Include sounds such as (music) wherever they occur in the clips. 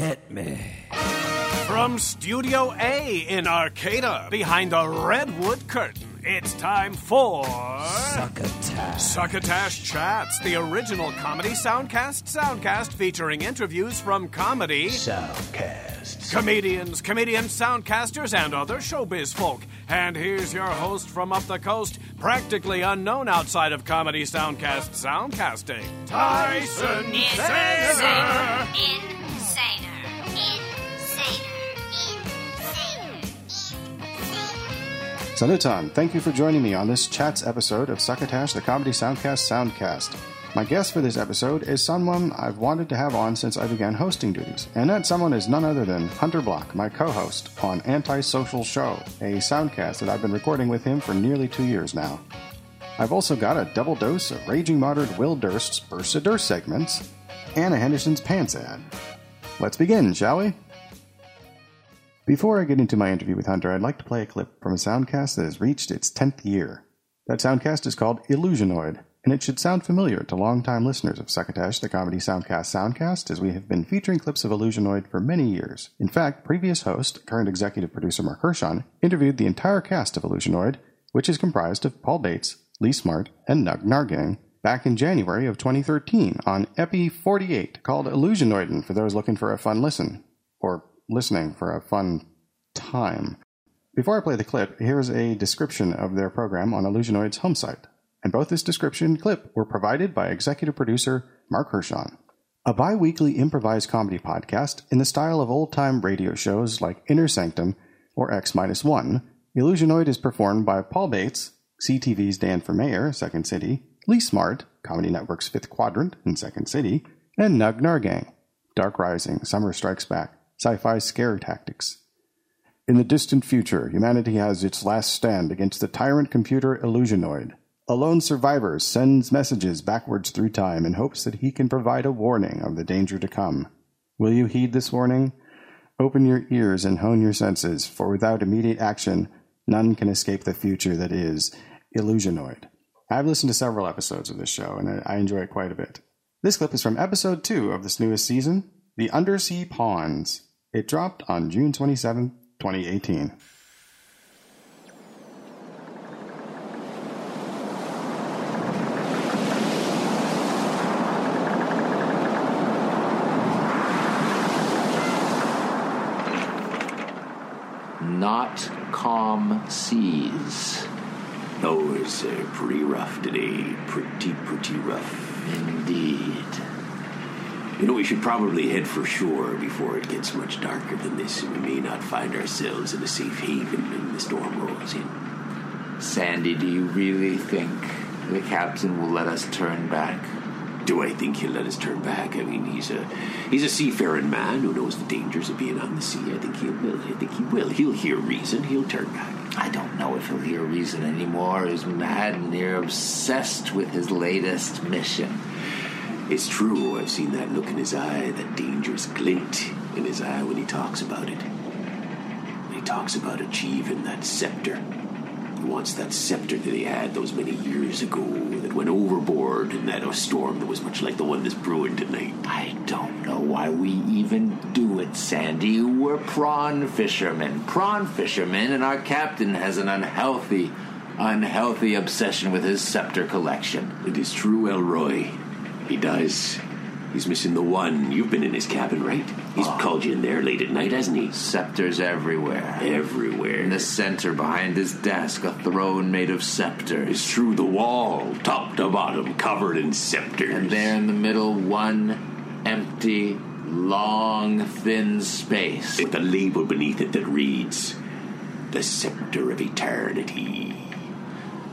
Hit me. From Studio A in Arcata, behind the redwood curtain, it's time for Succotash. Succotash Chats, the original comedy soundcast soundcast featuring interviews from comedy, Soundcasts. comedians, comedians, soundcasters, and other showbiz folk. And here's your host from up the coast, practically unknown outside of comedy soundcast soundcasting, Tyson Insaner. Saluton, thank you for joining me on this Chats episode of Succotash, the Comedy Soundcast Soundcast. My guest for this episode is someone I've wanted to have on since I began hosting duties, and that someone is none other than Hunter Block, my co-host on Antisocial Show, a soundcast that I've been recording with him for nearly two years now. I've also got a double dose of Raging Moderate Will Durst's Burst of Durst segments, and a Henderson's Pants ad. Let's begin, shall we? Before I get into my interview with Hunter, I'd like to play a clip from a soundcast that has reached its 10th year. That soundcast is called Illusionoid, and it should sound familiar to longtime listeners of Succotash, the Comedy Soundcast Soundcast, as we have been featuring clips of Illusionoid for many years. In fact, previous host, current executive producer Mark Hershon, interviewed the entire cast of Illusionoid, which is comprised of Paul Bates, Lee Smart, and Nug Nahrgang, back in January of 2013 on Epi 48, called Illusionoiden for those looking for a fun listen, or listening for a fun time. Before I play the clip, here's a description of their program on Illusionoid's home site. And both this description and clip were provided by executive producer Mark Hershon. A bi weekly improvised comedy podcast in the style of old time radio shows like Inner Sanctum or X 1, Illusionoid is performed by Paul Bates, CTV's Dan for Mayor, Second City, Lee Smart, Comedy Network's Fifth Quadrant in Second City, and Nug Nahrgang, Dark Rising, Summer Strikes Back, Sci Fi Scare Tactics. In the distant future, humanity has its last stand against the tyrant computer Illusionoid. A lone survivor sends messages backwards through time in hopes that he can provide a warning of the danger to come. Will you heed this warning? Open your ears and hone your senses, for without immediate action, none can escape the future that is Illusionoid. I've listened to several episodes of this show, and I enjoy it quite a bit. This clip is from episode 2 of this newest season, The Undersea Pawns. It dropped on June 27, 2018. not calm seas. Oh, it's uh, pretty rough today. Pretty, pretty rough. Indeed. You know, we should probably head for shore before it gets much darker than this, and we may not find ourselves in a safe haven when the storm rolls in. Sandy, do you really think the captain will let us turn back? Do I think he'll let us turn back? I mean, he's a he's a seafaring man who knows the dangers of being on the sea. I think he will. I think he will. He'll hear reason. He'll turn back. I don't know if he'll hear reason anymore. He's mad and near obsessed with his latest mission. It's true. I've seen that look in his eye, that dangerous glint in his eye when he talks about it. When he talks about achieving that scepter. Wants that scepter that he had those many years ago that went overboard in that storm that was much like the one that's brewing tonight. I don't know why we even do it, Sandy. We're prawn fishermen. Prawn fishermen, and our captain has an unhealthy, unhealthy obsession with his scepter collection. It is true, Elroy. He does. He's missing the one. You've been in his cabin, right? He's called you in there late at night, hasn't he? Scepters everywhere. Everywhere. In the center, behind his desk, a throne made of scepters. It's through the wall, top to bottom, covered in scepters. And there in the middle, one empty, long, thin space. With the label beneath it that reads, The Scepter of Eternity.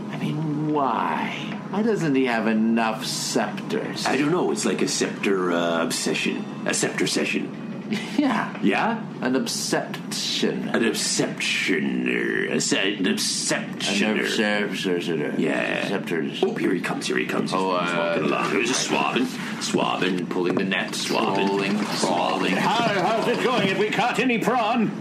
I mean, why? Why doesn't he have enough scepters? I don't know, it's like a scepter uh, obsession. A scepter session. (laughs) yeah, Yeah? an obsession. An obsessioner. A se- an An obsessioner. obsession. Yeah. Scepters. Oh, here he comes, here he comes. He's Oh, uh, walking along. He's just swabbing, swabbing, pulling the net, swabbing. Crawling, crawling. How, how's it going? Have we caught any prawn?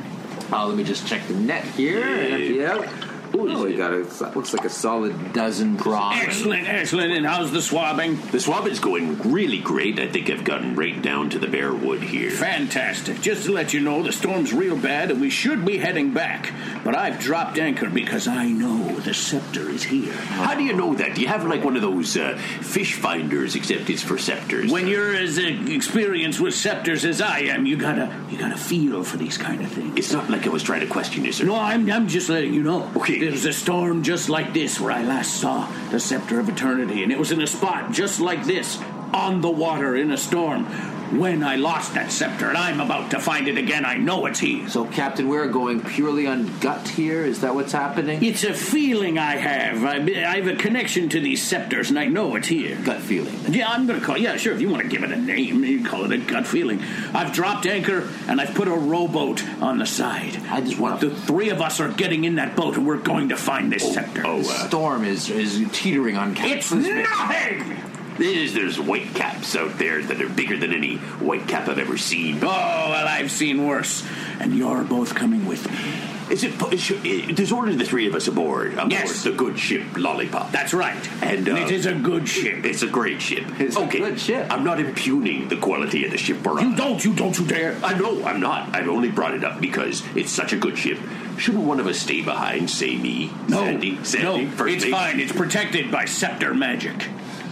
Oh, let me just check the net here. Yeah. Yep. Oh, we got a looks like a solid dozen prawns. Excellent, excellent. And how's the swabbing? The swabbing's going really great. I think I've gotten right down to the bare wood here. Fantastic. Just to let you know, the storm's real bad and we should be heading back. But I've dropped anchor because I know the scepter is here. How do you know that? Do you have like one of those uh, fish finders, except it's for scepters? When you're as uh, experienced with scepters as I am, you gotta you gotta feel for these kind of things. It's not like I was trying to question you, sir. No, I'm, I'm just letting you know. Okay. There's a storm just like this where I last saw the Scepter of Eternity, and it was in a spot just like this, on the water in a storm. When I lost that scepter, and I'm about to find it again, I know it's he. So, Captain, we're going purely on gut here. Is that what's happening? It's a feeling I have. I, I have a connection to these scepters, and I know it's here. Gut feeling. Yeah, I'm going to call. Yeah, sure. If you want to give it a name, you call it a gut feeling. I've dropped anchor and I've put a rowboat on the side. I just want The three of us are getting in that boat, and we're going to find this scepter. Oh, The uh, storm is is teetering on it's nothing. There's, there's white caps out there that are bigger than any white cap I've ever seen. Oh, well, I've seen worse, and you're both coming with me. Is it? Should, uh, there's only the three of us aboard. aboard Yes. the good ship Lollipop. That's right. And, uh, it is a good ship. It's a great ship. It's a good ship. I'm not impugning the quality of the ship we're You don't, you don't, you dare. I know I'm not. I've only brought it up because it's such a good ship. Shouldn't one of us stay behind? Say me, No, Sandy, Sandy, no, first it's fine. It's protected by scepter magic.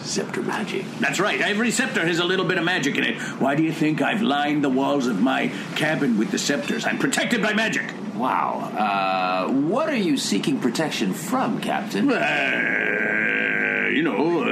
Scepter magic. That's right. Every scepter has a little bit of magic in it. Why do you think I've lined the walls of my cabin with the scepters? I'm protected by magic. Wow. Uh, what are you seeking protection from, Captain? Uh, you know,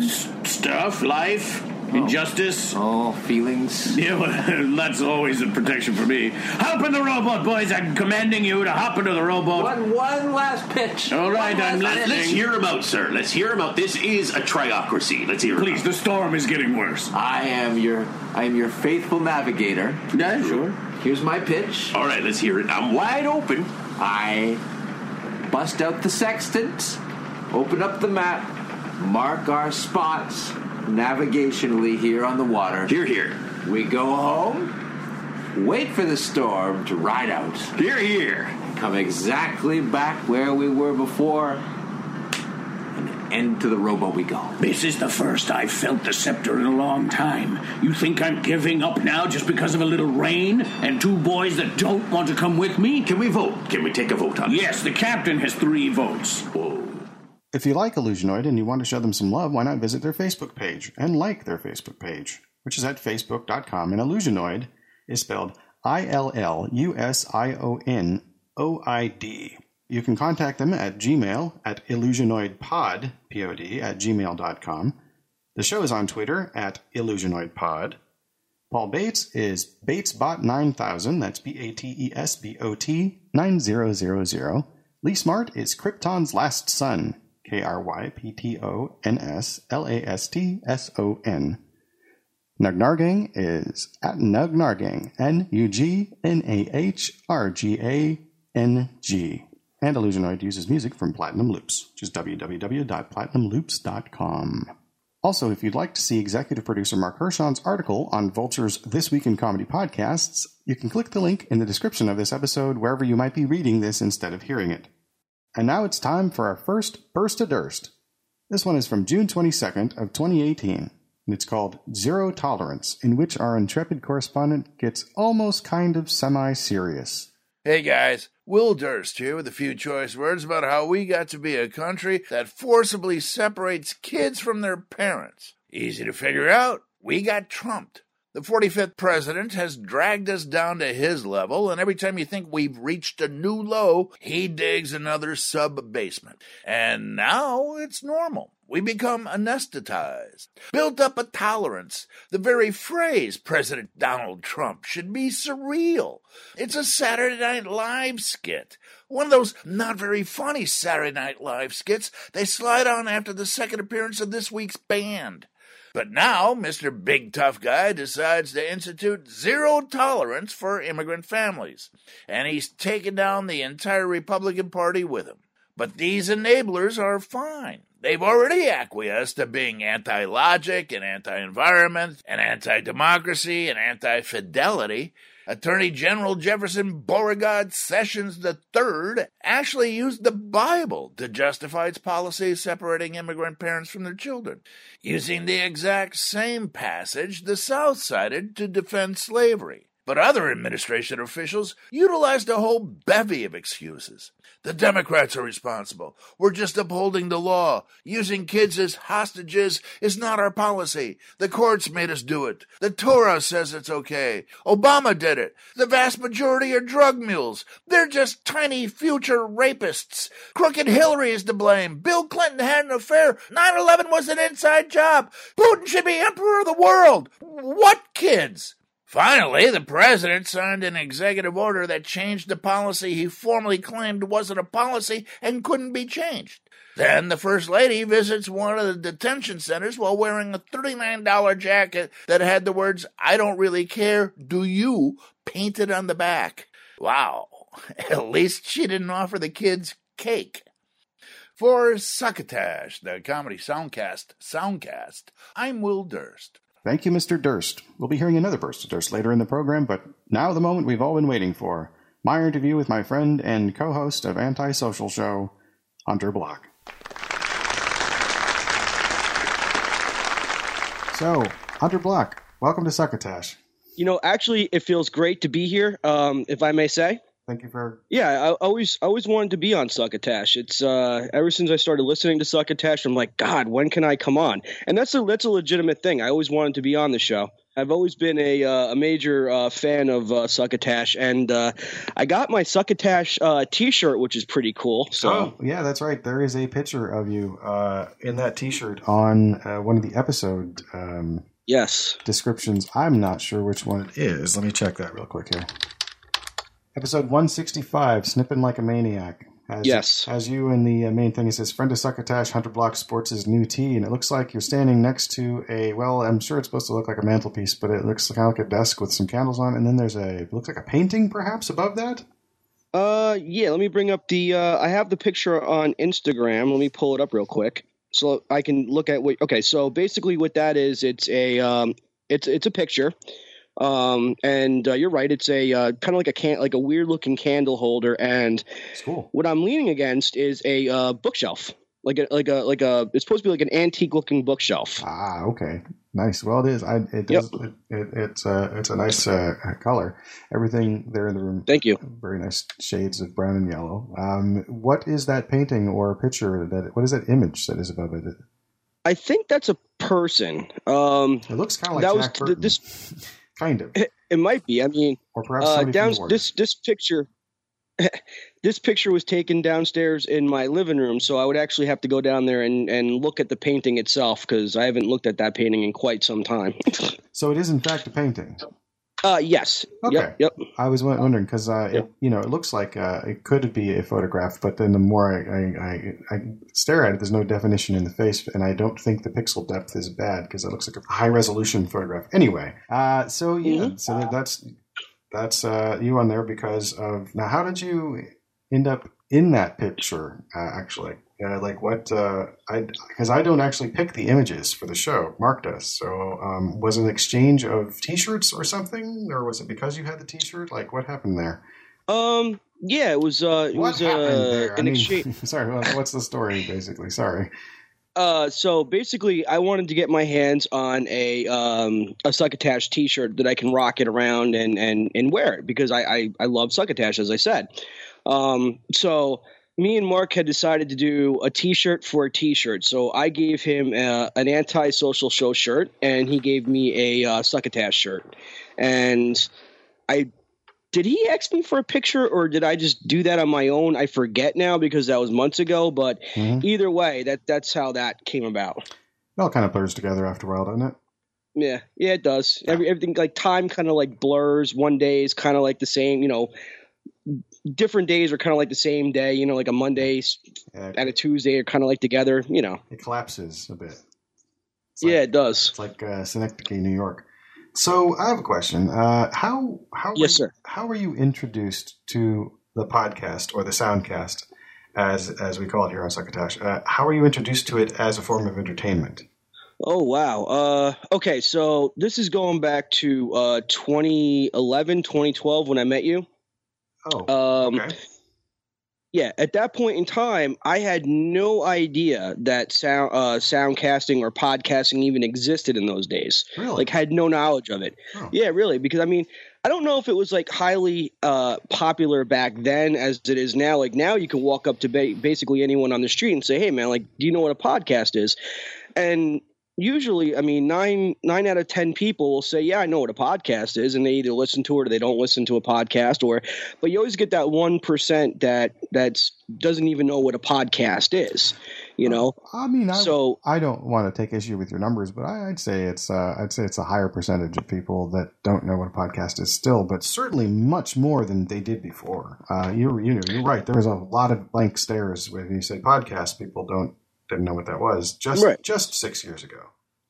uh, stuff, life, Oh. injustice. Oh, feelings. Yeah, well, (laughs) that's always a protection for me. Hop in the rowboat, boys. I'm commanding you to hop into the rowboat. One, one last pitch. All right, One I'm last listening. Let's hear him out, sir. Let's hear him out. This is a triocracy. Let's hear him Please, out. the storm is getting worse. I am your I am your faithful navigator. Yeah, sure. Here's my pitch. All right, let's hear it. I'm wide open. I bust out the sextant, open up the map, mark our spots navigationally here on the water. Here, here. We go home, wait for the storm to ride out, Here, here. come exactly back where we were before, and end to the rowboat we go. This is the first I've felt the scepter in a long time. You think I'm giving up now just because of a little rain and two boys that don't want to come with me? Can we vote? Can we take a vote on it? Yes, the captain has three votes. Whoa. If you like Illusionoid and you want to show them some love, why not visit their Facebook page and like their Facebook page, which is at facebook.com. And Illusionoid is spelled I L L U S I O N O I D. You can contact them at Gmail at illusionoidpod, P-O-D, at gmail.com. The show is on Twitter at illusionoidpod. Paul Bates is BatesBot9000, that's B A T E S B O T 9000. Lee Smart is Krypton's Last Son, K R Y P T O N S L A S T S O N. Nug Nahrgang is at Nugnahrgang, N U G N A H R G A N G. And Illusionoid uses music from Platinum Loops, which is www.platinumloops.com. Also, if you'd like to see executive producer Mark Hershon's article on Vulture's This Week in Comedy podcasts, you can click the link in the description of this episode wherever you might be reading this instead of hearing it. And now it's time for our first Burst of Durst. This one is from June 22nd of 2018, and it's called Zero Tolerance, in which our intrepid correspondent gets almost kind of semi-serious. Hey guys, Will Durst here with a few choice words about how we got to be a country that forcibly separates kids from their parents. Easy to figure out. We got trumped. The 45th president has dragged us down to his level, and every time you think we've reached a new low, he digs another sub basement. And now it's normal. We become anesthetized, built up a tolerance. The very phrase President Donald Trump should be surreal. It's a Saturday Night Live skit. One of those not very funny Saturday Night Live skits they slide on after the second appearance of this week's band. But now, Mr. Big Tough Guy decides to institute zero tolerance for immigrant families, and he's taken down the entire Republican Party with him. But these enablers are fine. They've already acquiesced to being anti logic and anti environment and anti democracy and anti fidelity. Attorney General Jefferson Beauregard Sessions III actually used the Bible to justify its policy separating immigrant parents from their children, using the exact same passage the South cited to defend slavery. But other administration officials utilized a whole bevy of excuses. The Democrats are responsible. We're just upholding the law. Using kids as hostages is not our policy. The courts made us do it. The Torah says it's okay. Obama did it. The vast majority are drug mules. They're just tiny future rapists. Crooked Hillary is to blame. Bill Clinton had an affair. 9 11 was an inside job. Putin should be emperor of the world. What kids? Finally, the president signed an executive order that changed the policy he formerly claimed wasn't a policy and couldn't be changed. Then the First Lady visits one of the detention centers while wearing a $39 jacket that had the words, I don't really care, do you, painted on the back. Wow. (laughs) At least she didn't offer the kids cake. For Succotash, the comedy soundcast, soundcast, I'm Will Durst. Thank you, Mr. Durst. We'll be hearing another burst of Durst later in the program, but now the moment we've all been waiting for my interview with my friend and co host of Antisocial Show, Hunter Block. So, Hunter Block, welcome to Succotash. You know, actually, it feels great to be here, um, if I may say. Thank you for. Yeah, I always always wanted to be on Succotash. It's uh, ever since I started listening to Succotash, I'm like, God, when can I come on? And that's a that's a legitimate thing. I always wanted to be on the show. I've always been a uh, a major uh, fan of uh, Succotash, and uh, I got my Succotash uh, T-shirt, which is pretty cool. So Oh, yeah, that's right. There is a picture of you uh, in that t shirt on uh, one of the episode um, yes, descriptions. I'm not sure which one it is. Let me check that real quick here. Episode 165, Snipping Like a Maniac. Has, Yes. As you in the uh, main thing. It says, Friend of Succotash, Hunter Block sports new tee. And it looks like you're standing next to a, well, I'm sure it's supposed to look like a mantelpiece, but it looks kind of like a desk with some candles on. it. And then there's a, it looks like a painting perhaps above that. Uh, yeah. Let me bring up the. Uh, I have the picture on Instagram. Let me pull it up real quick so I can look at what. Okay, so basically, what that is, it's a um, it's it's a picture. Um, and uh, you're right. It's a uh, kind of like a can like a weird looking candle holder, and cool. what I'm leaning against is a uh, bookshelf, like a like a like a. It's supposed to be like an antique looking bookshelf. Ah, okay. Nice. Well, it is. I, it does. It, it, it's uh, it's a nice uh, color. Everything there in the room. Thank you. Very nice shades of brown and yellow. Um, what is that painting or picture that? What is that image that is above it? I think that's a person. Um, It looks kind of like that was Jack Burton. this. (laughs) kind of, It might be. I mean, or perhaps uh, down this this picture (laughs) this picture was taken downstairs in my living room so i would actually have to go down there and, and look at the painting itself because i haven't looked at that painting in quite some time (laughs) So it is in fact a painting. Uh yes Okay. yep yep I was wondering because uh, it, you know it looks like uh, it could be a photograph, but then the more I, I, I, I stare at it, there's no definition in the face, and I don't think the pixel depth is bad because it looks like a high resolution photograph. Anyway, uh, so yeah, Mm-hmm. so that, that's that's uh, you on there because of now. How did you end up in that picture? Uh, actually, uh, like what? Uh, I because I don't actually pick the images for the show. Mark does. So um, was an exchange of T-shirts or something, or was it because you had the T-shirt? Like what happened there? um yeah it was uh it what was happened uh there? I an mean, exchange (laughs) sorry. What's the story basically? Sorry. uh so basically i wanted to get my hands on a um a succotash t-shirt that i can rock it around and and and wear it because i i, I love succotash as i said um so me and Mark had decided to do a T-shirt for a T-shirt, so I gave him uh, an anti-social show shirt, and he gave me a uh, succotash shirt. And I did he ask me for a picture, or did I just do that on my own? I forget now because that was months ago. But Mhm. either way, that that's how that came about. It all kind of blurs together after a while, doesn't it? Yeah, yeah, it does. Every, everything like time kind of like blurs. One day is kind of like the same. You know, different days are kind of like the same day. You know, like a Monday Yeah, and a Tuesday are kind of like together. You know. it collapses a bit. It's like- Yeah, it does. It's like uh, Synecdoche, New York. So I have a question. Uh, how how Yes, were, sir. How were you introduced to the podcast or the soundcast, as as we call it here on Succotash? Uh, how were you introduced to it as a form of entertainment? Oh wow. Uh, okay, so this is going back to uh, 2011, 2012 when I met you. Oh, Um, okay. Yeah, at that point in time, I had no idea that sound uh, soundcasting or podcasting even existed in those days. Really? Like, had no knowledge of it. Oh. Yeah, really, because I mean, I don't know if it was like highly uh, popular back then as it is now. Like now, you can walk up to ba- basically anyone on the street and say, "Hey, man, like, do you know what a podcast is?" And usually, I mean, nine nine out of ten people will say, "Yeah, I know what a podcast is," and they either listen to it or they don't listen to a podcast. Or, but you always get that one percent that that's doesn't even know what a podcast is. You know, I mean, I, so I don't want to take issue with your numbers, but I, I'd say it's uh, I'd say it's a higher percentage of people that don't know what a podcast is still, but certainly much more than they did before. Uh, you you know you're right. there's a lot of blank stares when you say podcast. People don't didn't know what that was just Right. just six years ago.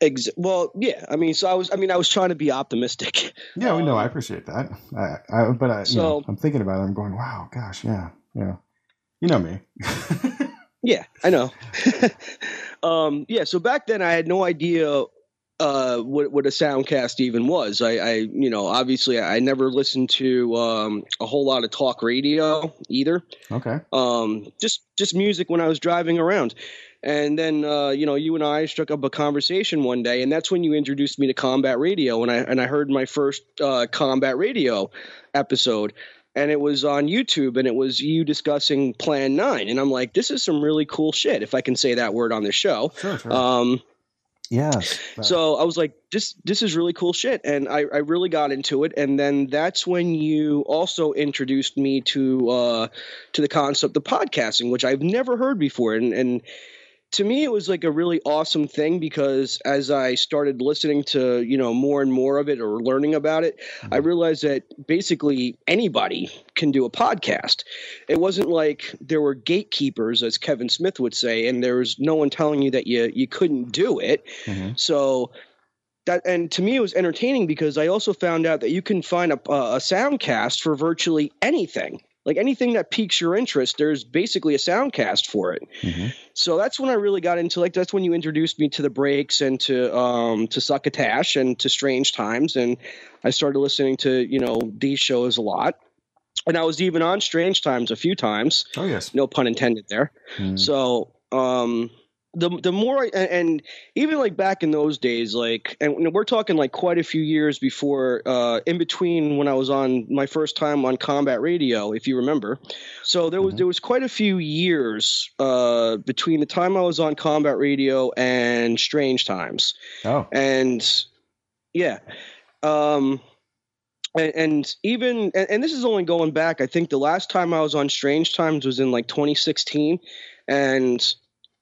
ex- well, yeah. I mean, so I was. I mean, I was trying to be optimistic. Yeah, we know. I appreciate that. I, I, but I, you So- know, I'm thinking about it. I'm going, wow, gosh, yeah, yeah. You know me. (laughs) Yeah, I know. (laughs) um, yeah, so back then I had no idea uh, what what a soundcast even was. I, I you know, obviously I never listened to um, a whole lot of talk radio either. okay. Um, just just music when I was driving around. And then uh, you know, you and I struck up a conversation one day, and that's when you introduced me to combat radio, and I and I heard my first uh, combat radio episode, and it was on YouTube, and it was you discussing Plan Nine, and I'm like, this is some really cool shit, if I can say that word on the show. Sure, sure. Um, yes. so I was like, this this is really cool shit, and I, I really got into it. And then that's when you also introduced me to uh, to the concept of podcasting, which I've never heard before. And and to me, it was like a really awesome thing because as I started listening to you know more and more of it or learning about it, I realized that basically anybody can do a podcast. It wasn't like there were gatekeepers, as Kevin Smith would say, and there was no one telling you that you you couldn't do it. Mhm. So that and to me it was entertaining because I also found out that you can find a, a soundcast for virtually anything. Like anything that piques your interest, there's basically a soundcast for it. Mhm. So that's when I really got into like that's when you introduced me to the breaks and to um to Succotash and to Strange Times and I started listening to, you know, these shows a lot. And I was even on Strange Times a few times Oh yes. no pun intended there. Mhm. So, um, the the more I, and, even like back in those days, like, and we're talking like quite a few years before, uh, in between when I was on my first time on combat radio, if you remember. So there was Mhm. there was quite a few years uh, between the time I was on combat radio and Strange Times Oh. and yeah um and, and even and, and this is only going back i think the last time i was on strange times was in like 2016 and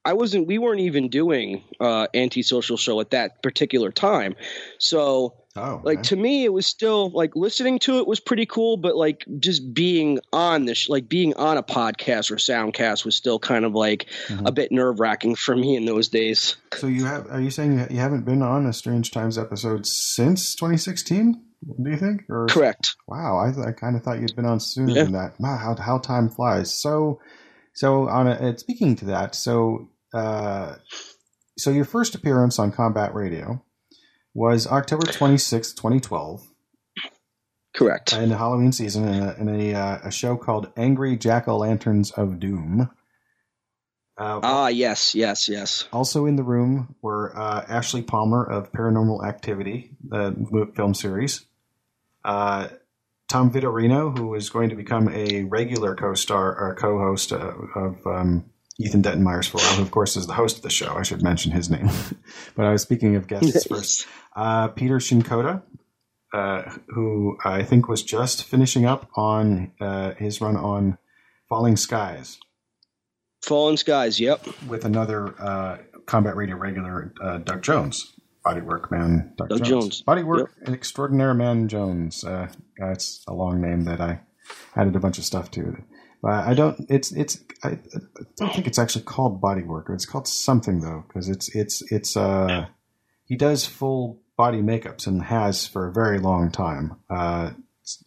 i wasn't we weren't even doing uh antisocial show at that particular time so Oh. like to me it was still like listening to it was pretty cool but like just being on this like being on a podcast or soundcast was still kind of like Mhm. a bit nerve-wracking for me in those days So you have? Are you saying you haven't been on a Strange Times episode since 2016? Do you think? Or correct Wow, I, I kind of thought you'd been on sooner Yeah. than that. Wow, how, how time flies. So, so on a, uh, speaking to that, so uh, so your first appearance on Combat Radio was October 26th, 2012, correct in the Halloween season, in a, in a, uh, a show called Angry Jack o' Lanterns of Doom. Uh, ah yes yes yes also in the room were uh, Ashley Palmer of Paranormal Activity, the film series. Uh, Tom Vitorino, who is going to become a regular co-star or co-host uh, of um, Ethan Dettenmaier's for a who of course is the host of the show. I should mention his name. (laughs) but I was speaking of guests first. Uh, Peter Shinkoda, uh, who I think was just finishing up on uh, his run on Falling Skies Falling Skies. Yep. with another uh, combat radio regular, uh, Doug Jones, bodywork man, Doug, Doug Jones, Jones. bodywork extraordinaire man Jones. Uh, that's a long name that I added a bunch of stuff to. But I don't. It's it's. I, I don't think it's actually called bodywork. Or it's called something though, because it's it's it's. Uh, he does full body makeups and has for a very long time. Uh,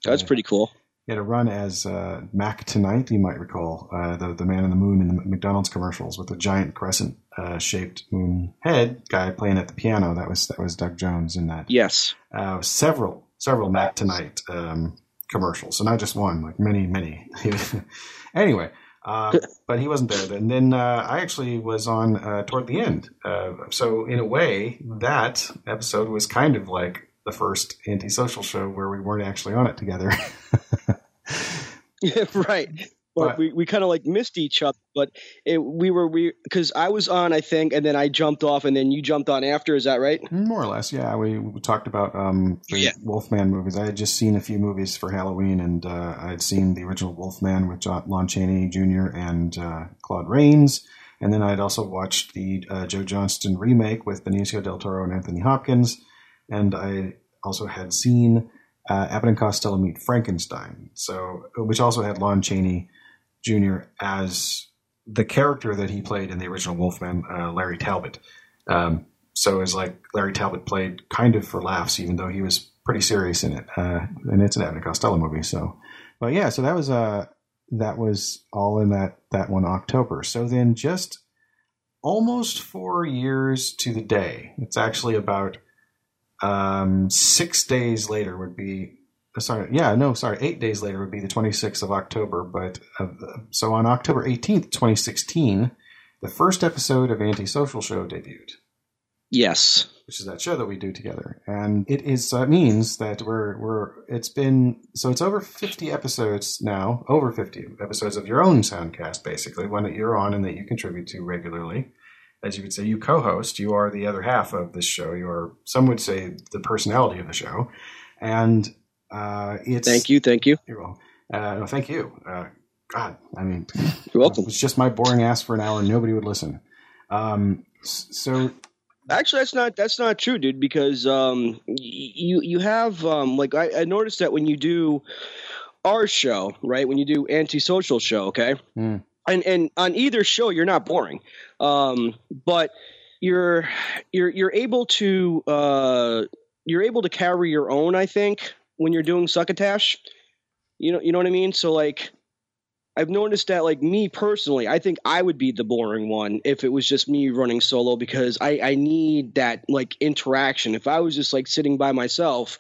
That's pretty cool. he had a run as uh, Mac Tonight, you might recall, uh, the the man in the moon in the McDonald's commercials with the giant crescent uh, shaped moon head guy playing at the piano. That was that was Doug Jones in that. Yes. Uh, several several Mac Tonight um, commercials. So not just one, like many many. (laughs) anyway. Uh, (laughs) but he wasn't there. And then uh, I actually was on uh, toward the end. Uh, so in a way, that episode was kind of like the first antisocial show where we weren't actually on it together. Yeah, (laughs) right. But, But- we, we kind of like missed each other. But it, we were we because I was on, I think, and then I jumped off, and then you jumped on after. Is that right? More or less, yeah. We, we talked about um, the Yeah. Wolfman movies. I had just seen a few movies for Halloween, and uh, I had seen the original Wolfman with John, Lon Chaney Jr. and uh, Claude Rains. And then I had also watched the uh, Joe Johnston remake with Benicio del Toro and Anthony Hopkins. And I also had seen uh, Abbott and Costello meet Frankenstein, so which also had Lon Chaney Jr. as the character that he played in the original Wolfman, uh, Larry Talbot. Um, so it was like Larry Talbot played kind of for laughs, even though he was pretty serious in it. Uh, and it's an Abbott Costello movie, so. But yeah, so that was uh that was all in that that one October. So then, just almost four years to the day. It's actually about um, six days later would be sorry yeah no sorry eight days later would be the 26th of october but uh, so on october 18th 2016 the first episode of antisocial show debuted. Yes. which is that show that we do together. And it is uh, means that we're we're it's been so it's over 50 episodes now over 50 episodes of your own soundcast basically one that you're on and that you contribute to regularly. As you would say you co-host you are the other half of this show you are some would say the personality of the show. And uh, it's Thank you. Thank you. you're welcome. Uh, no, thank you. Uh, God, I mean, You're welcome. it's just my boring ass for an hour. and Nobody would listen. Um, so Actually, that's not that's not true, dude. Because um, y- you you have um, like I, I noticed that when you do our show, right? When you do antisocial show, okay, Hmm. and and on either show you're not boring, um, but you're you're you're able to uh, you're able to carry your own. I think when you're doing succotash, you know you know what I mean. So like. I've noticed that, like me personally, I think I would be the boring one if it was just me running solo because I, I need that like interaction. If I was just like sitting by myself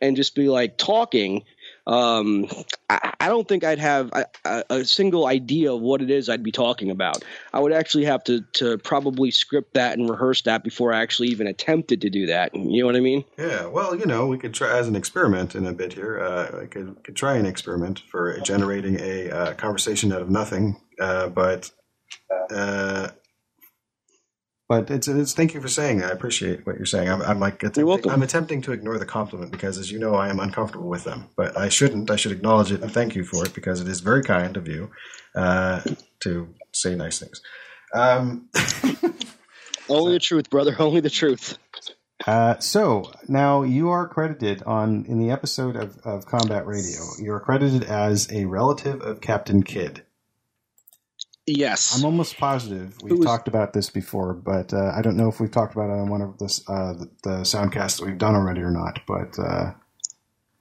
and just be like talking, um, I, I don't think I'd have a, a, single idea of what it is I'd be talking about. I would actually have to to probably script that and rehearse that before I actually even attempted to do that. You know what I mean? yeah, well, you know, we could try as an experiment in a bit here. Uh, I could, could try an experiment for generating a uh, conversation out of nothing. Uh, but uh, but it's, it's thank you for saying. That. I appreciate what you're saying. I'm, I'm like attempting, welcome. I'm attempting to ignore the compliment because, as you know, I am uncomfortable with them. But I shouldn't. I should acknowledge it and thank you for it because it is very kind of you uh, to say nice things. Um, (laughs) Only the truth, brother. Only the truth. Uh, so now you are credited on in the episode of, of Combat Radio. You're credited as a relative of Captain Kidd. Yes. I'm almost positive we've was- talked about this before, but uh, I don't know if we've talked about it on one of the uh, the, the soundcasts that we've done already or not. But uh,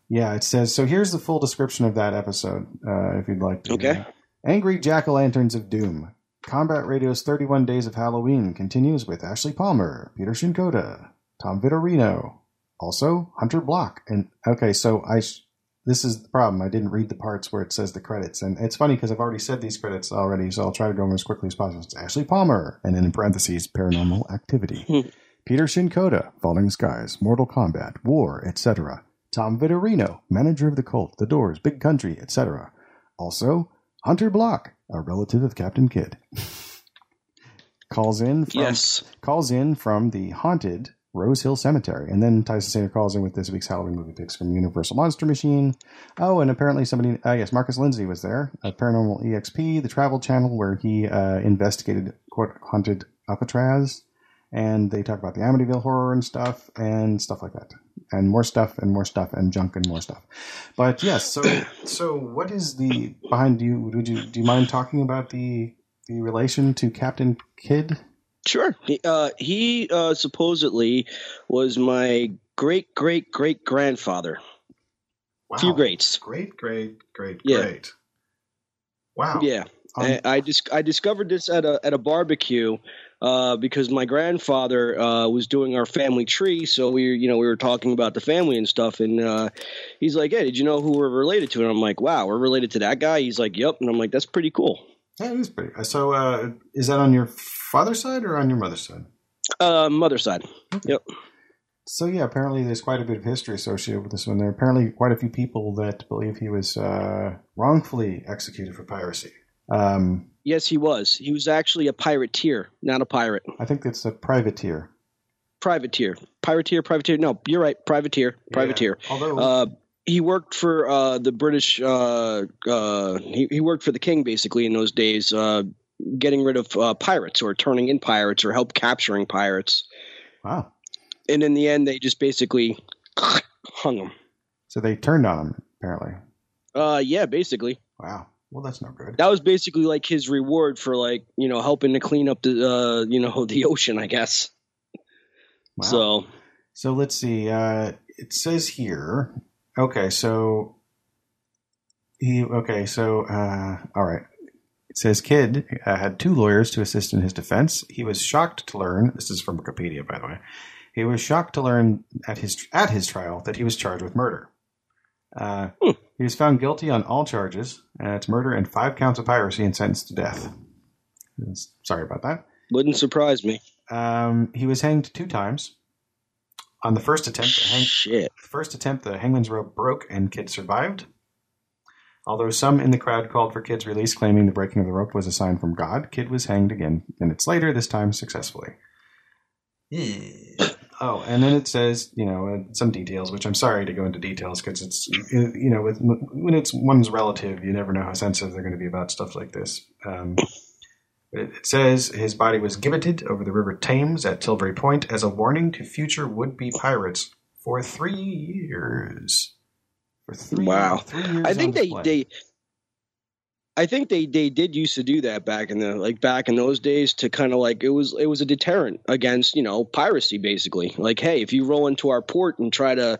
yeah, it says so. Here's the full description of that episode, uh, if you'd like to. Okay. Angry Jack o' Lanterns of Doom. Combat Radio's 31 Days of Halloween continues with Ashley Palmer, Peter Shinkoda, Tom Vitorino, also Hunter Block. And okay, so I sh- this is the problem. I didn't read the parts where it says the credits, and it's funny because I've already said these credits already, so I'll try to go over as quickly as possible. It's Ashley Palmer, and then in parentheses, Paranormal Activity. (laughs) Peter Shinkoda, Falling Skies, Mortal Kombat, War, etc. Tom Vitorino, manager of the cult, The Doors, Big Country, etc. Also, Hunter Block, a relative of Captain Kidd, (laughs) calls in from Yes. calls in from the haunted Rose Hill Cemetery, and then Tyson Sainer calls in with this week's Halloween movie picks from Universal Monster Machine. Oh, and apparently somebody, uh, yes, Marcus Lindsay was there at Paranormal EXP, the Travel Channel, where he uh, investigated quote, haunted Alcatraz, and they talk about the Amityville horror and stuff, and stuff like that, and more stuff, and more stuff, and junk, and more stuff. But yes, so (coughs) so what is the behind you? Would you do you mind talking about the the relation to Captain Kidd? Sure. He, uh, he uh, supposedly was my great great great grandfather. Wow. Few greats. Great, great, great, Yeah. great. Wow. Yeah. Um, I, I just I discovered this at a at a barbecue uh, because my grandfather uh, was doing our family tree. So we, you know, we were talking about the family and stuff, and uh, he's like, "Hey, did you know who we're related to?" And I'm like, "Wow, we're related to that guy." He's like, "Yep," and I'm like, "That's pretty cool." Yeah, it is pretty. So, uh, is that on your father's side or on your mother's side? Uh, mother side. Yep. So yeah, apparently there's quite a bit of history associated with this one. There are apparently quite a few people that believe he was uh, wrongfully executed for piracy. Um, Yes, he was. He was actually a pirateer, not a pirate. I think it's a privateer. Privateer, pirateer, privateer. No, you're right. Privateer, privateer. Yeah. Although Uh, he worked for uh, the British. Uh, uh, he, he worked for the king basically in those days, uh, getting rid of uh, pirates or turning in pirates or help capturing pirates. wow, And in the end, they just basically (coughs) hung them. so they turned on him apparently. Uh, yeah, basically. Wow, well that's no good. That was basically like his reward for like you know helping to clean up the uh, you know (laughs) the ocean, I guess. Wow. So So let's see. Uh, it says here. Okay, so he. Okay, so uh, all right. It says Kidd uh, had two lawyers to assist in his defense. He was shocked to learn. This is from Wikipedia, by the way. He was shocked to learn at his at his trial that he was charged with murder. Uh, He was found guilty on all charges. Uh, it's murder and five counts of piracy and sentenced to death. Sorry about that. wouldn't surprise me. Um, he was hanged two times. On the first attempt, the hang- Shit. first attempt, the hangman's rope broke and Kidd survived. Although some in the crowd called for Kidd's release, claiming the breaking of the rope was a sign from God, Kidd was hanged again minutes later, this time successfully. oh, and then it says, you know, uh, some details, which I'm sorry to go into details because it's, you know, with, when it's one's relative, you never know how sensitive they're going to be about stuff like this. Um, it it says his body was gibbeted over the River Thames at Tilbury Point as a warning to future would-be pirates for three years. For three, Wow. three years. I think they, display. they I think they, they did used to do that back in the like back in those days to kind of like it was it was a deterrent against you know piracy basically like hey if you roll into our port and try to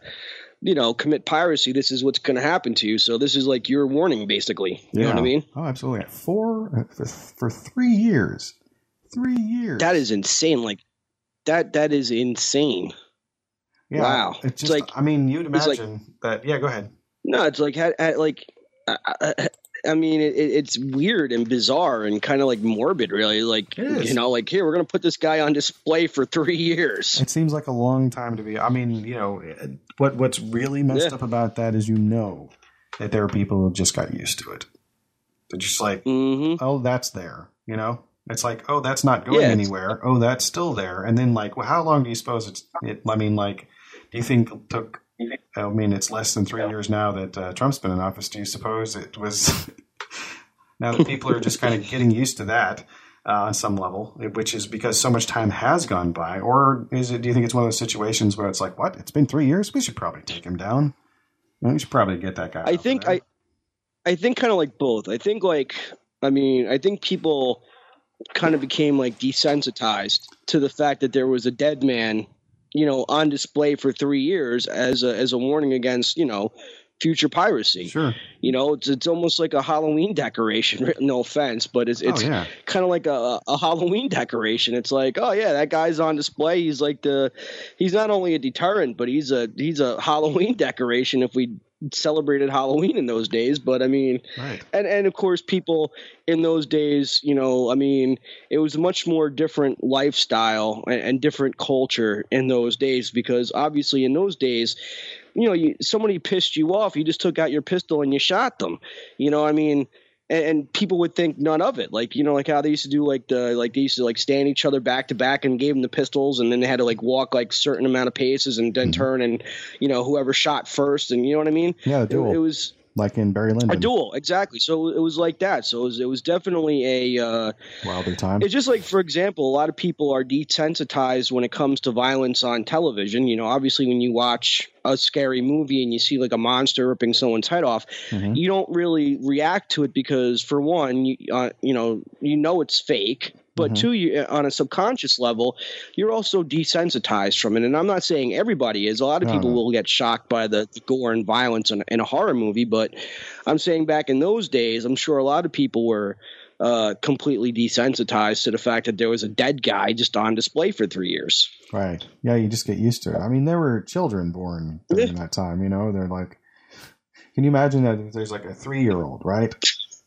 you know commit piracy this is what's going to happen to you so this is like your warning basically you know what I mean Oh, absolutely. Four for, for three years. Three years. that is insane like that that is insane Yeah, wow. It's It's like- I mean, you'd it's like- imagine that. Yeah, go ahead. No, it's like had like I, I, I mean it, it's weird and bizarre and kind of like morbid, really. Like you know, like here we're gonna put this guy on display for three years. It seems like a long time to be. I mean, you know, what what's really messed Yeah. up about that is you know that there are people who just got used to it. They're just like, hmm oh, that's there. You know, it's like, oh, that's not going Yeah, anywhere. Oh, that's still there. And then, like, well, how long do you suppose it's? It, I mean, like, do you think it took? I mean, it's less than three years now that uh, Trump's been in office. Do you suppose it was? (laughs) now that people are just kind of getting used to that uh, on some level, which is because so much time has gone by, or is it? Do you think it's one of those situations where it's like, what? It's been three years. We should probably take him down. We should probably get that guy. I think there. I, I think kind of like both. I think like I mean I think people kind of became like desensitized to the fact that there was a dead man, you know, on display for three years as a as a warning against you know future piracy. sure. You know, it's it's almost like a Halloween decoration. (laughs) No offense, but it's oh, it's oh yeah. kind of like a, a Halloween decoration. It's like, oh yeah, that guy's on display. He's like the, he's not only a deterrent, but he's a he's a Halloween (laughs) decoration. If we celebrated Halloween in those days, but I mean, Right. and and of course, people in those days, you know, I mean, it was a much more different lifestyle and, and different culture in those days because obviously in those days. You know, you, somebody pissed you off. You just took out your pistol and you shot them. You know, I mean, and, and people would think none of it. Like you know, like how they used to do, like the like they used to like stand each other back to back and gave them the pistols, and then they had to like walk like certain amount of paces and then mm-hmm. turn and you know whoever shot first, and you know what I mean. Yeah, the It, it was like in Barry Lyndon. a duel, exactly. So it was like that. So it was it was definitely a. Uh, Wilder time. it's just like, for example, a lot of people are desensitized when it comes to violence on television. You know, obviously, when you watch a scary movie and you see like a monster ripping someone's head off, Mhm. you don't really react to it because, for one, you uh, you know you know it's fake. But Mhm. two, you, on a subconscious level, you're also desensitized from it. And I'm not saying everybody is. A lot of No, people no. will get shocked by the gore and violence in, in a horror movie. But I'm saying back in those days, I'm sure a lot of people were uh, completely desensitized to the fact that there was a dead guy just on display for three years. Right. Yeah, you just get used to it. I mean, there were children born during (laughs) that time, you know, they're like, can you imagine that there's like a three year old, right?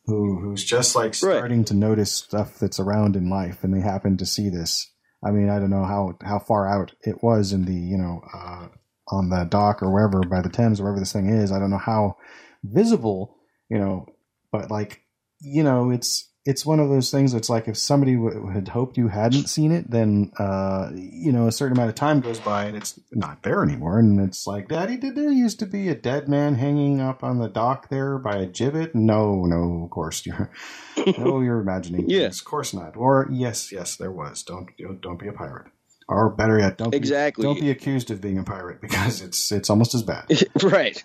Who, who's just like starting to notice stuff that's around in life and they happen to see this. I mean, I don't know how, how far out it was in the, you know, uh, on the dock or wherever by the Thames, or wherever this thing is. I don't know how visible, you know, but like, you know, it's, it's one of those things that's like if somebody w- had hoped you hadn't seen it, then uh, you know a certain amount of time goes by and it's not there anymore, and it's like, Daddy, did there used to be a dead man hanging up on the dock there by a gibbet? No, no, of course you're (laughs) no, you're imagining. Yeah. things. of course not. Or yes, yes, there was. Don't don't be a pirate. Or better yet, don't Exactly. be, don't be accused of being a pirate because it's it's almost as bad. (laughs) right.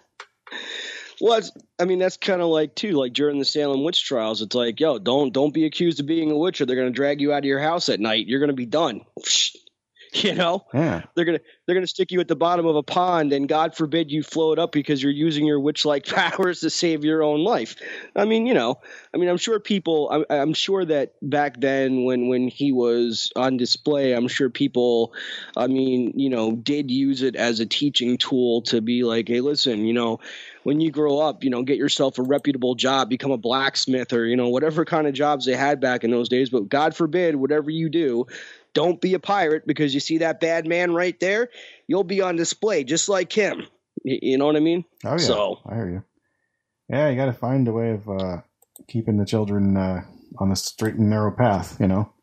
Well, I mean, that's kind of like too, like during the Salem witch trials. It's like, yo, don't don't be accused of being a witch, or they're gonna drag you out of your house at night. You're gonna be done. (laughs) You know, Yeah. they're gonna they're gonna stick you at the bottom of a pond, and God forbid you float up because you're using your witch like (laughs) powers to save your own life. I mean, you know, I mean, I'm sure people, I'm, I'm sure that back then when when he was on display, I'm sure people, I mean, you know, did use it as a teaching tool to be like, hey, listen, you know, when you grow up, you know, get yourself a reputable job, become a blacksmith or, you know, whatever kind of jobs they had back in those days. But God forbid, whatever you do, don't be a pirate because you see that bad man right there, you'll be on display just like him. You know what I mean? Oh yeah, So, I hear you. Yeah, you got to find a way of uh, keeping the children uh, on the straight and narrow path. You know,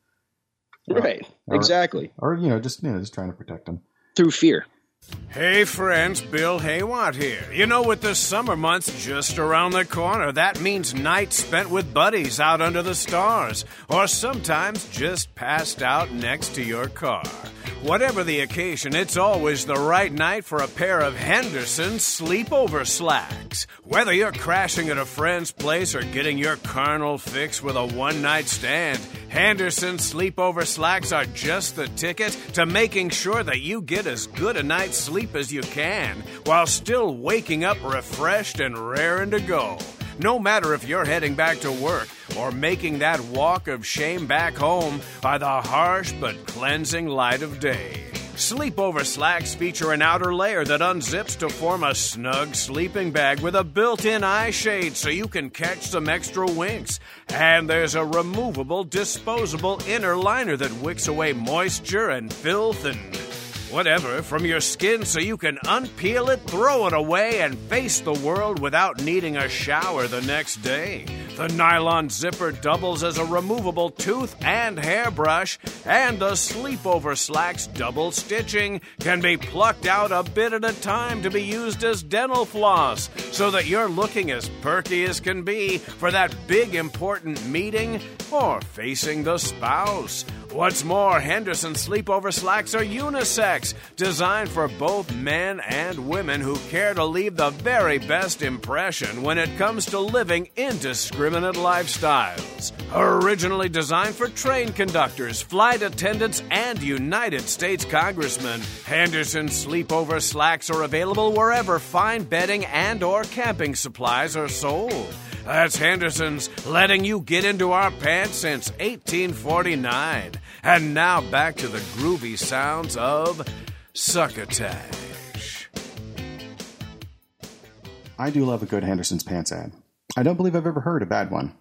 right. Or- Exactly. or you know, just you know, just trying to protect them. Through fear. Hey friends, Bill Haywatt here. You know, with the summer months just around the corner, that means nights spent with buddies out under the stars, or sometimes just passed out next to your car. Whatever the occasion, it's always the right night for a pair of Henderson sleepover slacks. Whether you're crashing at a friend's place or getting your carnal fix with a one night stand, Henderson sleepover slacks are just the ticket to making sure that you get as good a night's sleep as you can while still waking up refreshed and raring to go. No matter if you're heading back to work or making that walk of shame back home by the harsh but cleansing light of day. Sleepover slacks feature an outer layer that unzips to form a snug sleeping bag with a built in eye shade so you can catch some extra winks. And there's a removable, disposable inner liner that wicks away moisture and filth and whatever from your skin so you can unpeel it, throw it away, and face the world without needing a shower the next day. The nylon zipper doubles as a removable tooth and hairbrush, and the sleepover slacks double stitching can be plucked out a bit at a time to be used as dental floss so that you're looking as perky as can be for that big important meeting or facing the spouse. What's more, Henderson sleepover slacks are unisex, designed for both men and women who care to leave the very best impression when it comes to living indiscriminate lifestyles. Originally designed for train conductors, flight attendants, and United States congressmen, Henderson sleepover slacks are available wherever fine bedding and or camping supplies are sold. That's Henderson's letting you get into our pants since 1849. And now back to the groovy sounds of Succotash. I do love a good Henderson's Pants ad. I don't believe I've ever heard a bad one.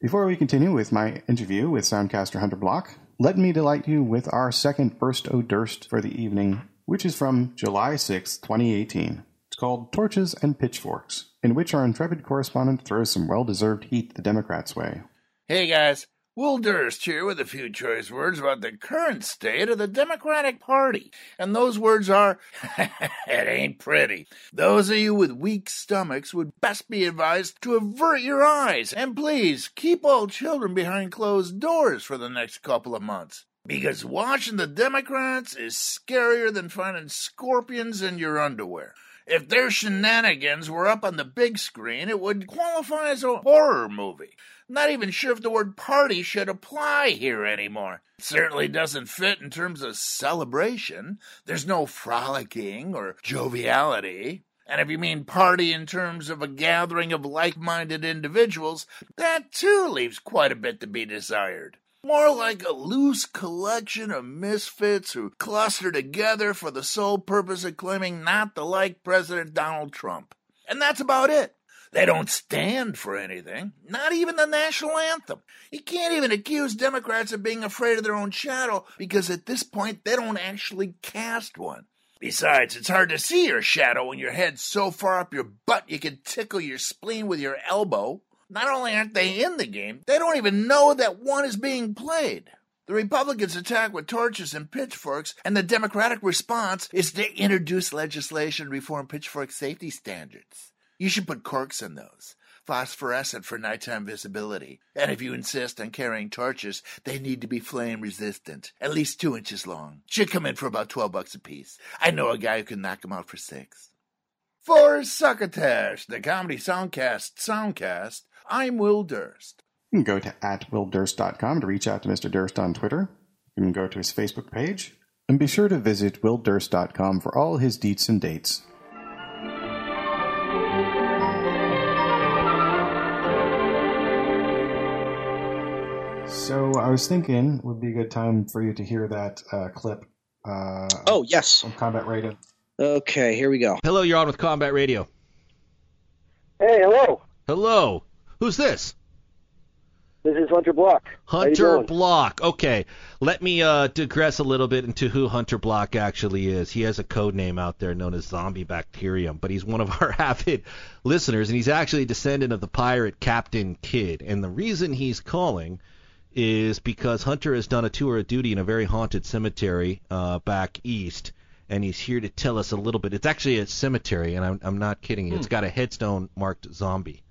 Before we continue with my interview with Soundcaster Hunter Block, let me delight you with our second Burst O Durst for the evening, which is from July 6, 2018. Called Torches and Pitchforks, in which our intrepid correspondent throws some well deserved heat the Democrats' way. Hey guys, Will Durst here with a few choice words about the current state of the Democratic Party. And those words are, (laughs) it ain't pretty. Those of you with weak stomachs would best be advised to avert your eyes and please keep all children behind closed doors for the next couple of months. Because watching the Democrats is scarier than finding scorpions in your underwear. If their shenanigans were up on the big screen, it would qualify as a horror movie. Not even sure if the word party should apply here anymore. It certainly doesn't fit in terms of celebration. There's no frolicking or joviality. And if you mean party in terms of a gathering of like minded individuals, that too leaves quite a bit to be desired. More like a loose collection of misfits who cluster together for the sole purpose of claiming not to like President Donald Trump. And that's about it. They don't stand for anything, not even the national anthem. You can't even accuse Democrats of being afraid of their own shadow because at this point they don't actually cast one. Besides, it's hard to see your shadow when your head's so far up your butt you can tickle your spleen with your elbow. Not only aren't they in the game, they don't even know that one is being played. The Republicans attack with torches and pitchforks, and the Democratic response is to introduce legislation to reform pitchfork safety standards. You should put corks in those. Phosphorescent for nighttime visibility. And if you insist on carrying torches, they need to be flame resistant, at least two inches long. Should come in for about 12 bucks a piece. I know a guy who can knock them out for six. For Succotash, the Comedy Soundcast Soundcast, I'm Will Durst. You can go to at willdurst.com to reach out to Mr. Durst on Twitter. You can go to his Facebook page. And be sure to visit willdurst.com for all his deets and dates. So I was thinking would be a good time for you to hear that uh, clip. Uh, Oh yes. on Combat Radio. Okay, here we go. Hello, you're on with Combat Radio. Hey, hello. Hello. Who's this? This is Hunter Block. Hunter? Block. Okay, let me uh, digress a little bit into who Hunter Block actually is. He has a code name out there known as Zombie Bacterium, but he's one of our (laughs) avid listeners, and he's actually a descendant of the pirate Captain Kidd. And the reason he's calling is because Hunter has done a tour of duty in a very haunted cemetery uh, back east, and he's here to tell us a little bit. It's actually a cemetery, and I'm, I'm not kidding you. It's got a headstone marked zombie.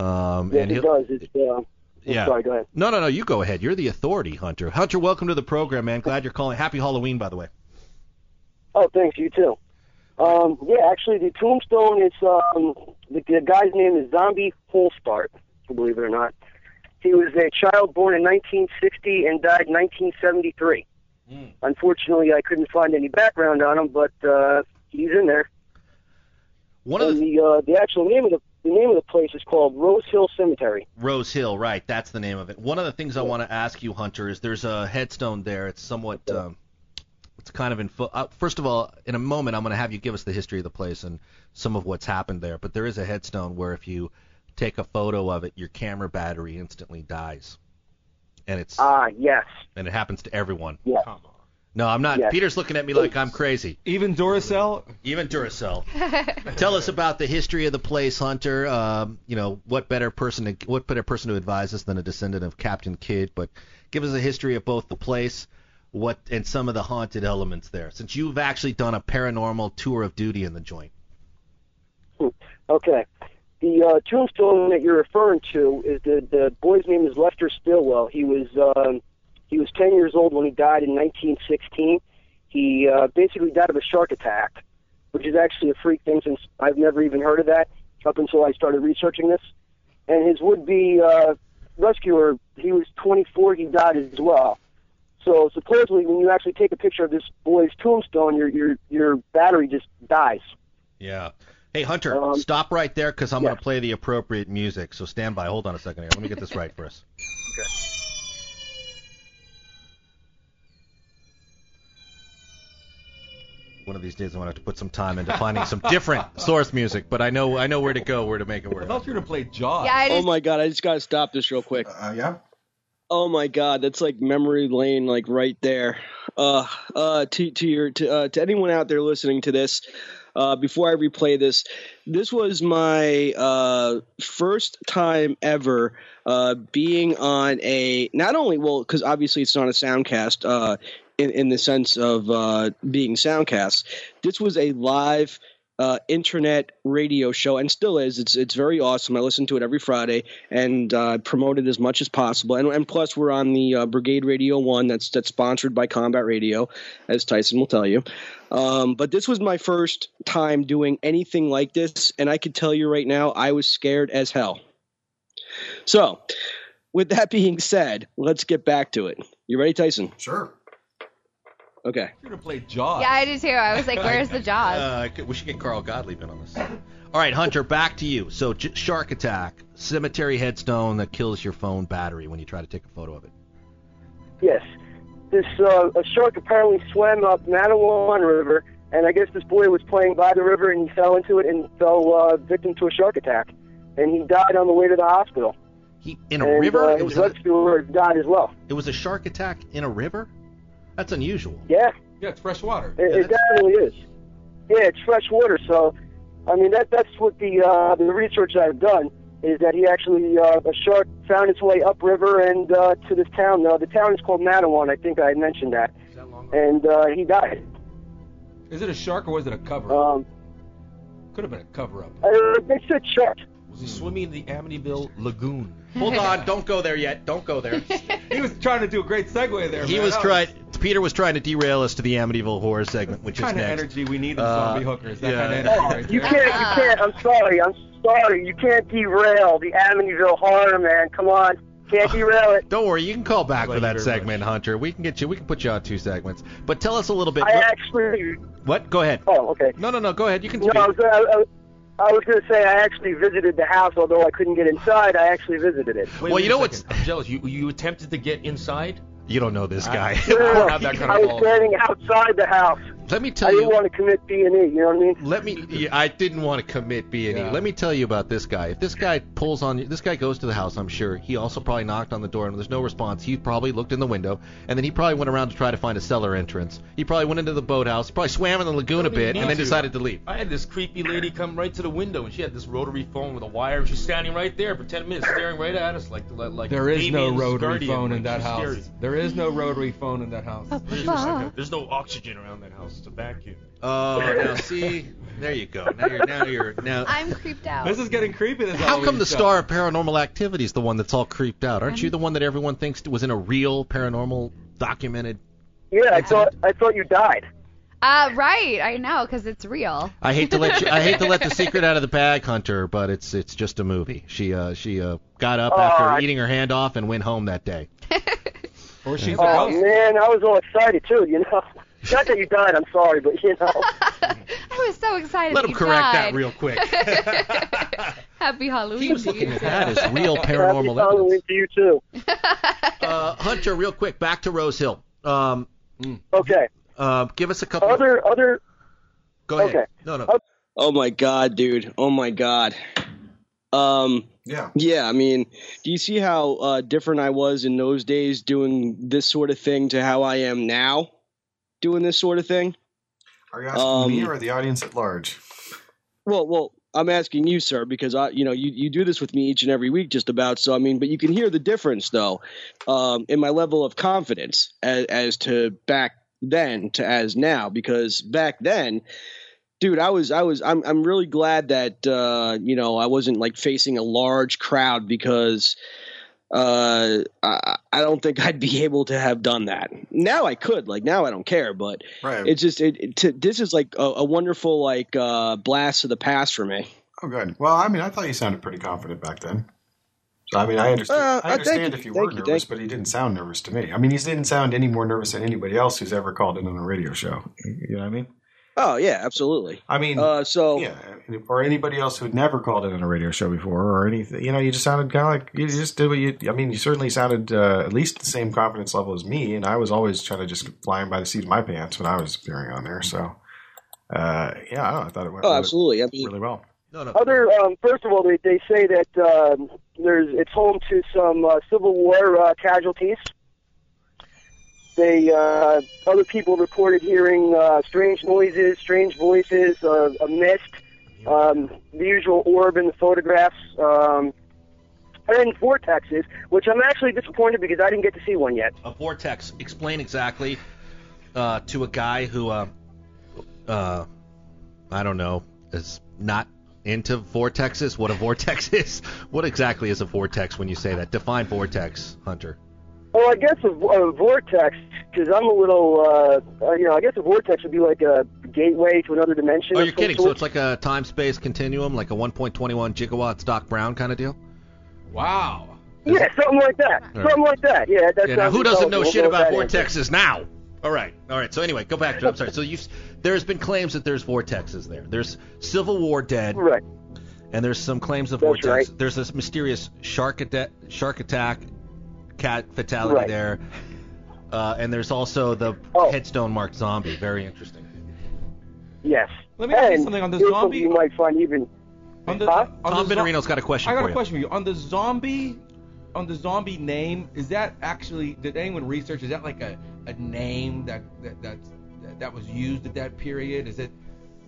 Um, Yes, and it does. It's, uh, yeah. sorry, go ahead. No, no, no. You go ahead. You're the authority, Hunter. Hunter, welcome to the program, man. Glad you're calling. Happy Halloween, by the way. Oh, thanks. You too. Um, yeah, actually, the tombstone is um, the, the guy's name is Zombie Holstart. Believe it or not, he was a child born in 1960 and died in 1973. Unfortunately, I couldn't find any background on him, but uh, he's in there. One of the the uh, the actual name of the the name of the place is called Rose Hill Cemetery. Rose Hill, right? That's the name of it. One of the things I want to ask you, Hunter, is there's a headstone there. It's somewhat, um, it's kind of in. Fo- uh, first of all, in a moment, I'm going to have you give us the history of the place and some of what's happened there. But there is a headstone where if you take a photo of it, your camera battery instantly dies, and it's Ah, yes, and it happens to everyone. yes. No, I'm not. Yes. Peter's looking at me like I'm crazy. Even Duracell? Even Duracell. Tell us about the history of the place, Hunter. Um, you know, what better person to, what better person to advise us than a descendant of Captain Kidd? But give us a history of both the place, what and some of the haunted elements there, since you've actually done a paranormal tour of duty in the joint. Okay. The uh, tombstone that you're referring to is the the boy's name is Lester Stillwell. He was um, he was 10 years old when he died in 1916. He uh, basically died of a shark attack, which is actually a freak thing since I've never even heard of that up until I started researching this. And his would-be uh, rescuer, he was 24. He died as well. So supposedly, when you actually take a picture of this boy's tombstone, your your your battery just dies. Yeah. Hey Hunter, Um, stop right there because I'm yeah. going to play the appropriate music. So stand by. Hold on a second here. Let me get this right for us. (laughs) One of these days, I'm going to have to put some time into finding some different (laughs) source music, but I know I know where to go, where to make it work. I work. thought you were going to play Jaws. Yeah, I Oh my god, I just gotta stop this real quick. Uh, yeah. Oh my god, that's like memory lane, like right there. Uh, uh, to to your to uh, to anyone out there listening to this, uh, before I replay this, this was my uh first time ever uh being on a not only well because obviously it's not a soundcast uh in in the sense of uh being soundcast. This was a live uh, internet radio show, and still is. It's it's very awesome. I listen to it every Friday and uh, promote it as much as possible. And, and plus, we're on the uh, Brigade Radio One. That's that's sponsored by Combat Radio, as Tyson will tell you. Um, but this was my first time doing anything like this, and I can tell you right now, I was scared as hell. So, with that being said, let's get back to it. You ready, Tyson? Sure. Okay. You're gonna play Jaws. Yeah, I do too. I was like, where's the (laughs) Jaws? Uh, we should get Carl Gottlieb in on this. All right, Hunter, back to you. So, j- shark attack, cemetery headstone that kills your phone battery when you try to take a photo of it. Yes. This uh, a shark apparently swam up Matawan River, and I guess this boy was playing by the river and he fell into it and fell uh, victim to a shark attack, and he died on the way to the hospital. He in a and, river? Uh, It his was a- rescuer died as well. It was a shark attack in a river? That's unusual. Yeah. Yeah, it's fresh water. It, it definitely is. Yeah, it's fresh water. So, I mean, that that's what the uh, the research I've done is that he actually uh, a shark found its way upriver and uh, to this town. Uh, the town is called Matawan. I think I had mentioned that. long And uh, he died. Is it a shark or was it a cover? Um, Could have been a cover up. uh, they said shark. Was he swimming in the Amityville Lagoon? Hold on, don't go there yet. Don't go there. (laughs) he was trying to do a great segue there. He man. was That trying. Peter was trying to derail us to the Amityville horror segment, which the kind is of next. energy we need in Uh, zombie hookers. That yeah. kind of energy right you can't. You can't. I'm sorry. I'm sorry. You can't derail the Amityville horror, man. Come on. Can't (laughs) derail it. Don't worry, you can call back for that very segment, Hunter. We can get you. We can put you on two segments. But tell us a little bit. I actually. what? Go ahead. Oh, okay. No, no, no. Go ahead. You can No, speak. I was, I, I, I was going to say I actually visited the house, although I couldn't get inside. I actually visited it. Wait, Well, wait you a know what's- I'm jealous. You you attempted to get inside? You don't know this guy. I don't have that kind I was standing outside the house. Let me tell I tell didn't you. want to commit B and E. You know what I mean? Let me. yeah, I didn't want to commit B and E. Yeah. Let me tell you about this guy. If this guy pulls on you, this guy goes to the house. I'm sure he also probably knocked on the door and there's no response. He probably looked in the window and then he probably went around to try to find a cellar entrance. He probably went into the boathouse. Probably swam in the lagoon a What do you bit and then to? decided to leave. I had this creepy lady come right to the window, and she had this rotary phone with a wire, and she's standing right there for 10 minutes, staring right at us like like. like There is no rotary guardian, phone in like, that house. scary. There is no rotary phone in that house. There's, no- there's no oxygen around that house. It's a vacuum. Oh, (laughs) now see, there you go. Now you're now you're now. (laughs) I'm creeped out. This is getting creepy. This How come the show. star of Paranormal Activity is the one that's all creeped out? Aren't you the one that everyone thinks was in a real paranormal documented? Yeah, I thought I thought you died. Uh, right. I know, because it's real. I hate to let you. I hate to let the (laughs) secret out of the bag, Hunter, but it's it's just a movie. She uh she uh got up Oh, after I- eating her hand off and went home that day. Or she's a Oh man, I was all excited too. You know, not that you died. I'm sorry, but you know. (laughs) I was so excited. Let that him you correct that real quick. (laughs) Happy Halloween. He was to looking you, at too. that as real (laughs) Happy paranormal Halloween to you too. Uh, Hunter, real quick, back to Rose Hill. Um, Okay. uh, give us a couple. Other other. Go ahead. okay. No, no. Oh my god, dude. Oh my god. Um Yeah. yeah, I mean, do you see how uh, different I was in those days doing this sort of thing to how I am now doing this sort of thing? Are you asking Um, me or the audience at large? Well, well, I'm asking you, sir, because I, you know, you, you do this with me each and every week, just about. So, I mean, but you can hear the difference, though, um, in my level of confidence as, as to back then to as now, because back then, dude, I was, I was, I'm, I'm really glad that, uh, you know, I wasn't like facing a large crowd because. Uh, I, I don't think I'd be (laughs) able to have done that. Now I could, like now I don't care, but Right. it's just it, it to, this is like a, a wonderful like uh blast of the past for me. Oh, good. Well, I mean, I thought you sounded pretty confident back then. So, I mean, I understand. Uh, I uh, understand you, if you thank were you, nervous, you. but he didn't sound nervous to me. I mean, he didn't sound any more nervous than anybody else who's ever called in on a radio show. You know what I mean? Oh yeah, absolutely. I mean, Uh, so yeah, or anybody else who'd never called in on a radio show before, or anything. You know, you just sounded kind of like you just did what you. I mean, you certainly sounded uh, at least the same confidence level as me, and I was always trying to just flying by the seat of my pants when I was appearing on there. So, uh, yeah, I, don't know, I thought it went oh really, absolutely. I mean, really well. No, no. Other, um, first of all, they, they say that um, there's it's home to some uh, Civil War uh, casualties. They uh, other people reported hearing uh, strange noises, strange voices, uh, a mist, um, the usual orb in the photographs, um, and vortexes, which I'm actually disappointed because I didn't get to see one yet. A vortex. Explain exactly uh, to a guy who, uh, uh, I don't know, is not into vortexes. What a vortex (laughs) is. What exactly is a vortex when you say that? Define vortex, Hunter. Well, I guess a, a vortex, because I'm a little, uh, uh, you know, I guess a vortex would be like a gateway to another dimension. Oh, you're some kidding. So it's like a time-space continuum, like a 1.21 gigawatts Doc Brown kind of deal. Wow. Yeah, something like that. All right. Something like that. Yeah, that Yeah, now who doesn't know shit We'll go about with that answer. vortexes now? All right, all right. So anyway, go back to. I'm sorry. So you, there's been claims that there's vortexes there. There's Civil War dead. Right. And there's some claims of That's vortex. right. There's this mysterious shark attack, shark attack, cat fatality Right. there. Uh, and there's also the Oh. headstone marked zombie. Very interesting. Yes. Let me ask you something on the zombie- You might find even. On the, Huh? on Tom the zo- Benerino's got a question I got for a you. question for you. On the zombie, on the zombie name, is that actually? Did anyone research? Is that like a, a name that that that's, that that was used at that period? Is it?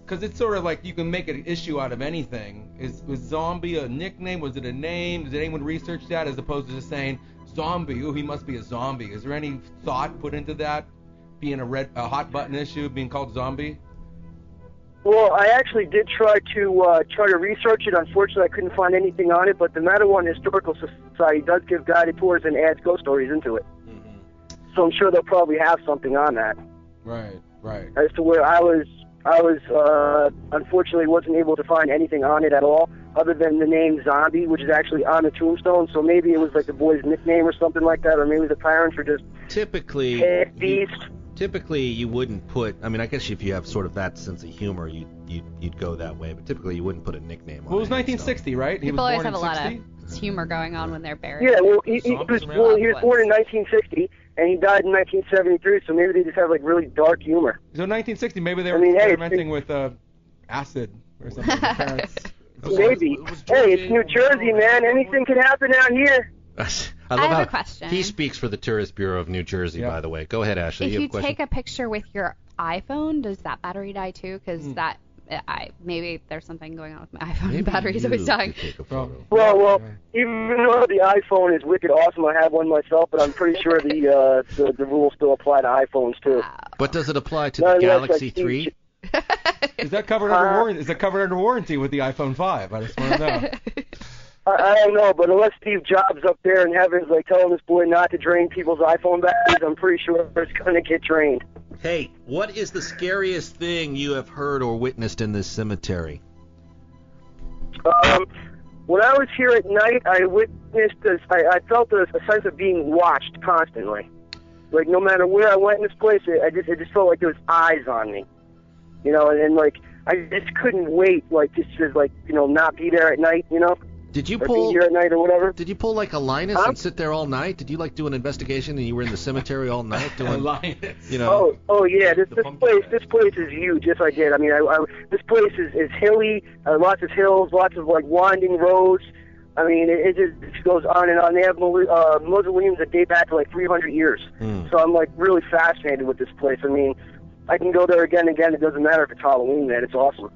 Because it's sort of like you can make an issue out of anything. Is was zombie a nickname? Was it a name? Did anyone research that as opposed to just saying zombie? Oh, he must be a zombie. Is there any thought put into that? Being a red, a hot button issue, being called zombie. Well, I actually did try to uh, try to research it. Unfortunately, I couldn't find anything on it. But the Matawan Historical Society does give guided tours and adds ghost stories into it. So I'm sure they'll probably have something on that. Right, right. As to where I was, I was uh, unfortunately wasn't able to find anything on it at all, other than the name Zombie, which is actually on the tombstone. So maybe it was like the boy's nickname or something like that, or maybe the parents were just Typically, half you, beast. typically you wouldn't put. I mean, I guess if you have sort of that sense of humor, you you'd, you'd go that way. But typically, you wouldn't put a nickname on Well, it was it. 1960, right? He People was always have a in lot of (laughs) humor going on when they're buried. Yeah, well, he, he, Zombies was, around. well, he was born in 1960, and he died in 1973. So maybe they just have like really dark humor. So 1960, maybe they I were mean, hey, experimenting with uh, acid or something. (laughs) the. Maybe. Hey, it's New Jersey, man. Anything can happen out here. (laughs) I I love have a question. he speaks for the Tourist Bureau of New Jersey, Yeah. by the way. Go ahead, Ashley. if you you a take a picture with your iPhone, does that battery die too? Because Hmm. that, I maybe there's something going on with my (laughs) iPhone. Maybe Battery's you always dying. could a Well. Well, well, even though the iPhone is wicked awesome, I have one myself, but I'm pretty sure the uh, the, the rules still apply to iPhones too. But does it apply to No, the that's like Galaxy Steve 3? Is that covered under Uh, warranty? Is that covered under warranty with the iPhone 5? I just want to know. (laughs) I, I don't know, but unless Steve Jobs up there in heaven's like telling this boy not to drain people's iPhone batteries, I'm pretty sure it's gonna get drained. Hey, what is the scariest thing you have heard or witnessed in this cemetery? Um, when I was here at night, I witnessed this. I, I felt a, a sense of being watched constantly. Like no matter where I went in this place, it, I just it just felt like there was eyes on me. You know, and, and like I just couldn't wait, like just to like you know not be there at night. You know, Did you or be pull? here at night or whatever. Did you pull like a Linus Huh? and sit there all night? Did you like do an investigation and you were in the cemetery all night (laughs) doing? Linus. You know. Oh, oh yeah. This, The this pumpkin place, this place is huge. Yes, I did. I mean, I, I this place is is hilly. Uh, lots of hills, lots of like winding roads. I mean, it, it just goes on and on. They have maule- uh, mausoleums that date back to like 300 years. Hmm. So I'm like really fascinated with this place. I mean, I can go there again and again. It doesn't matter if it's Halloween, man. It's awesome.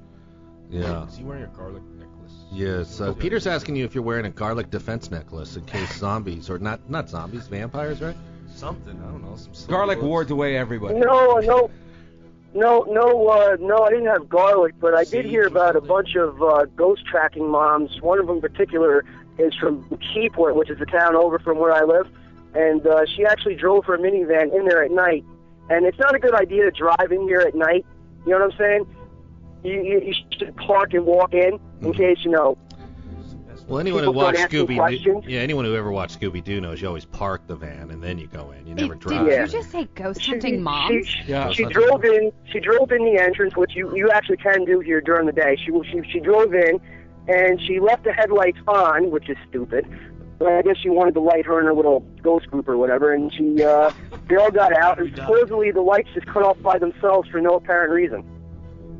Yeah. Is he wearing a garlic necklace? Yes. Uh, Peter's asking you if you're wearing a garlic defense necklace in case (laughs) zombies or not not zombies, vampires, right? Something. I don't know. Some Garlic wards away everybody. No, no, no, no, uh, no. I didn't have garlic, but I did hear about a bunch of uh, ghost tracking moms. One of them in particular is from Keyport, which is a town over from where I live, and uh, she actually drove her minivan in there at night. And it's not a good idea to drive in here at night. You know what I'm saying? You, you, you should park and walk in in mm. case you know. Well, anyone who People start watched Scooby, questions. yeah, anyone who ever watched Scooby Doo knows you always park the van and then you go in. You never Did drive. Yeah. you just say ghost She- hunting moms? She, Yeah. she drove in. She drove in the entrance, which you you actually can do here during the day. She she she drove in, and she left the headlights on, which is stupid. But I guess she wanted to light her and her little ghost group or whatever, and she uh, they all got out, and supposedly the lights just cut off by themselves for no apparent reason.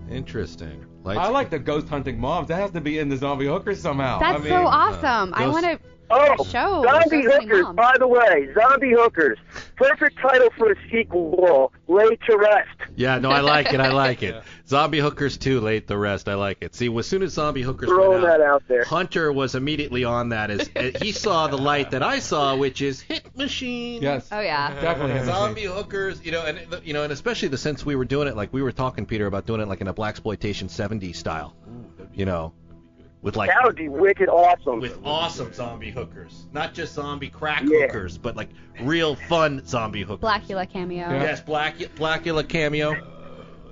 Interesting. Lights- I like the ghost hunting moms. That has to be in the zombie hookers somehow. That's I mean, so awesome. I want to Oh, show Zombie Ghost Hunting Hookers, Moms. by the way, Zombie Hookers. Perfect title for a sequel, Lay to Rest. Yeah, no, I like it. I like it. (laughs) Yeah. Zombie Hookers too. late the rest. I like it. See, as soon as Zombie Hookers Throwing went out, that out there. Hunter was immediately on that. As uh, he saw the light that I saw, which is Hit Machine. Yes. Oh yeah. Definitely. has Zombie scene. hookers, you know, and you know, and especially the sense we were doing it, like we were talking, Peter, about doing it like in a black exploitation '70s style, you know, with like That would be wicked awesome. with awesome zombie hookers, not just zombie crack Yeah. hookers, but like real fun zombie hookers. Blackula cameo. Yeah. Yes, Black Blackula cameo.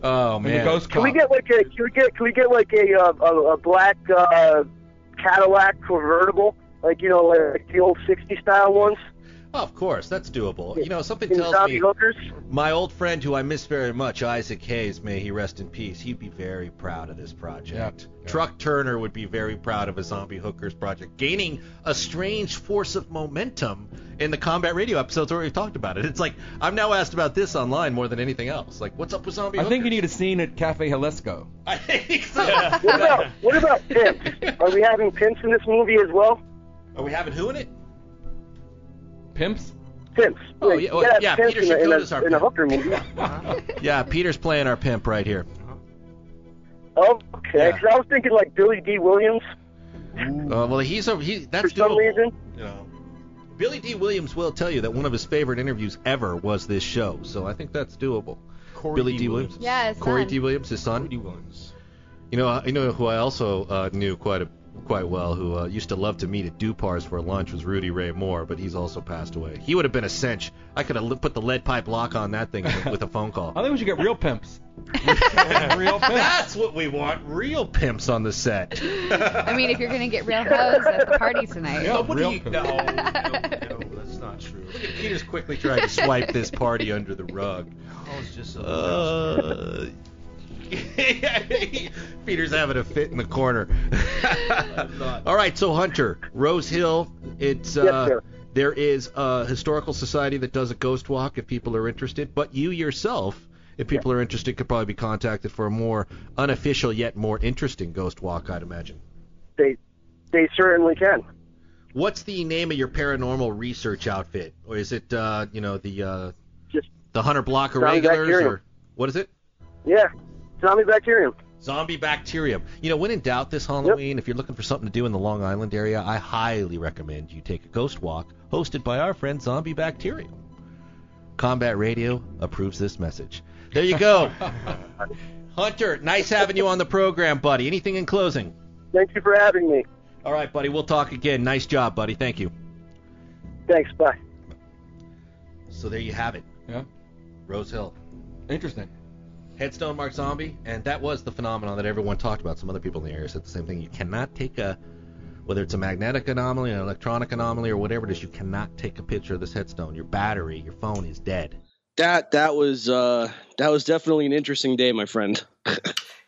Oh And the man. ghost Can we get like a can we get can we get like a uh, a, a black uh, Cadillac convertible, like you know like the old '60 style ones? Oh, of course, that's doable. You know, something In tells me hookers? my old friend who I miss very much, Isaac Hayes, may he rest in peace, he'd be very proud of this project. Truck Turner would be very proud of a Zombie Hookers project, gaining a strange force of momentum in the combat radio episodes where we've talked about it. It's like I'm now asked about this online more than anything else. Like, what's up with Zombie I Hookers? think you need a scene at Cafe Jalisco. (laughs) I think so. What about what about pimps? Are we having pimps in this movie as well? Are we having who in it? Pimps? Pimps. Oh, yeah, well, gotta yeah, pimps Peter in a, in Shakota's a, our in a hooker movie. (laughs) Yeah, Peter's playing our pimp right here. Oh, okay. 'Cause I was thinking like Billy Dee Williams Uh, well, he's a he. That's for some doable. reason. You know, Billy Dee Williams will tell you that one of his favorite interviews ever was this show, so I think that's doable. Corey Billy D. D. Williams. Williams. Yeah, his Corey son. D. Williams, his son. D. Williams. You know, you know who I also uh, knew quite a quite well, who uh, used to love to meet at Dupar's for lunch, was Rudy Ray Moore, but he's also passed away. He would have been a cinch. I could have put the lead pipe lock on that thing with a phone call. I think we should get real pimps. (laughs) real pimps. That's what we want. Real pimps on the set. I mean, if you're gonna get real hoes at the party tonight. Nobody, No, no, no, (laughs) that's not true. Look at Peter's quickly trying to swipe this party under the rug. I was just. Uh, (laughs) Peter's having a fit in the corner. (laughs) All right, so Hunter, Rose Hill, it's Yes, uh, there is a historical society that does a ghost walk if people are interested, but you yourself, if people are interested, could probably be contacted for a more unofficial yet more interesting ghost walk, I'd imagine. They they certainly can. What's the name of your paranormal research outfit, or is it uh, you know the uh, Just the Hunter Block Zombie Irregulars, or what is it? Yeah, zombie bacterium. Zombie Bacterium. You know, when in doubt this Halloween, if you're looking for something to do in the Long Island area, I highly recommend you take a ghost walk hosted by our friend Zombie Bacterium. Combat Radio approves this message. There you go. (laughs) Hunter, nice having you on the program, buddy. Anything in closing? Thank you for having me. All right, buddy. We'll talk again. Nice job, buddy. Thank you. Thanks. Bye. So there you have it. Yeah. Rose Hill. Interesting. Headstone Mark Zombie, and that was the phenomenon that everyone talked about. Some other people in the area said the same thing. You cannot take a, whether it's a magnetic anomaly, an electronic anomaly, or whatever it is, you cannot take a picture of this headstone. Your battery, your phone is dead. That that was uh, that was definitely an interesting day, my friend. (laughs)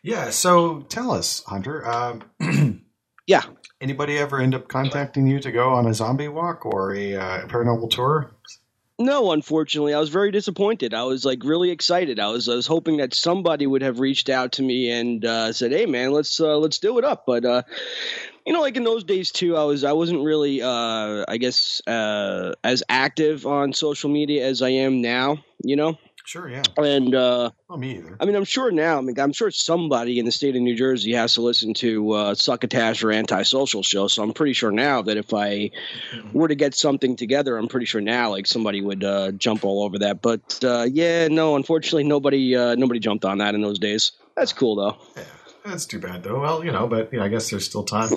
Yeah, so tell us, Hunter. Um, (clears throat) yeah. Anybody ever end up contacting you to go on a zombie walk or a uh, paranormal tour? No, unfortunately, I was very disappointed. I was like really excited. I was I was hoping that somebody would have reached out to me and uh, said, "Hey, man, let's uh, let's do it up." But uh, you know, like in those days too, I was I wasn't really, uh, I guess, uh, as active on social media as I am now. You know. Sure, yeah. And uh, Well, me either. I mean, I'm sure now. I mean, I'm sure somebody in the state of New Jersey has to listen to uh, Succotash or Antisocial Show. So I'm pretty sure now that if I were to get something together, I'm pretty sure now like somebody would uh, jump all over that. But uh, yeah, no, unfortunately, nobody uh, nobody jumped on that in those days. That's cool though. Yeah, that's too bad, though. Well, you know, but you know, I guess there's still time.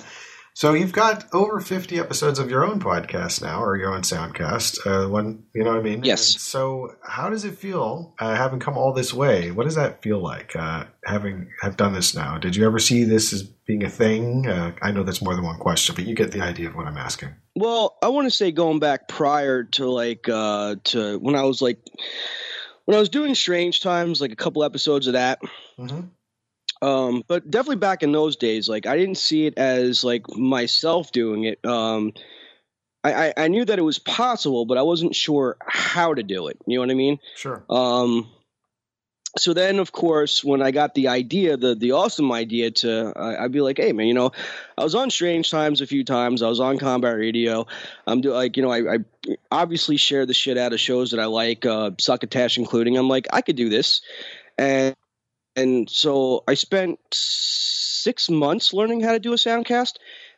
So you've got over 50 episodes of your own podcast now, or your own soundcast. Uh, one, you know what I mean? Yes. And so how does it feel uh, having come all this way? What does that feel like uh, having have done this now? Did you ever see this as being a thing? Uh, I know that's more than one question, but you get the idea of what I'm asking. Well, I want to say going back prior to like uh to when I was like when I was doing Strange Times, like a couple episodes of that. Mm-hmm. Um, but definitely back in those days, like I didn't see it as like myself doing it. Um, I, I, I knew that it was possible, but I wasn't sure how to do it. You know what I mean? Sure. Um, so then, of course, when I got the idea, the the awesome idea to, I I'd be like, hey man, you know, I was on Strange Times a few times. I was on Combat Radio. I'm do like, you know, I, I obviously share the shit out of shows that I like, uh, Succotash including. I'm like, I could do this, and and so I spent six months learning how to do a soundcast.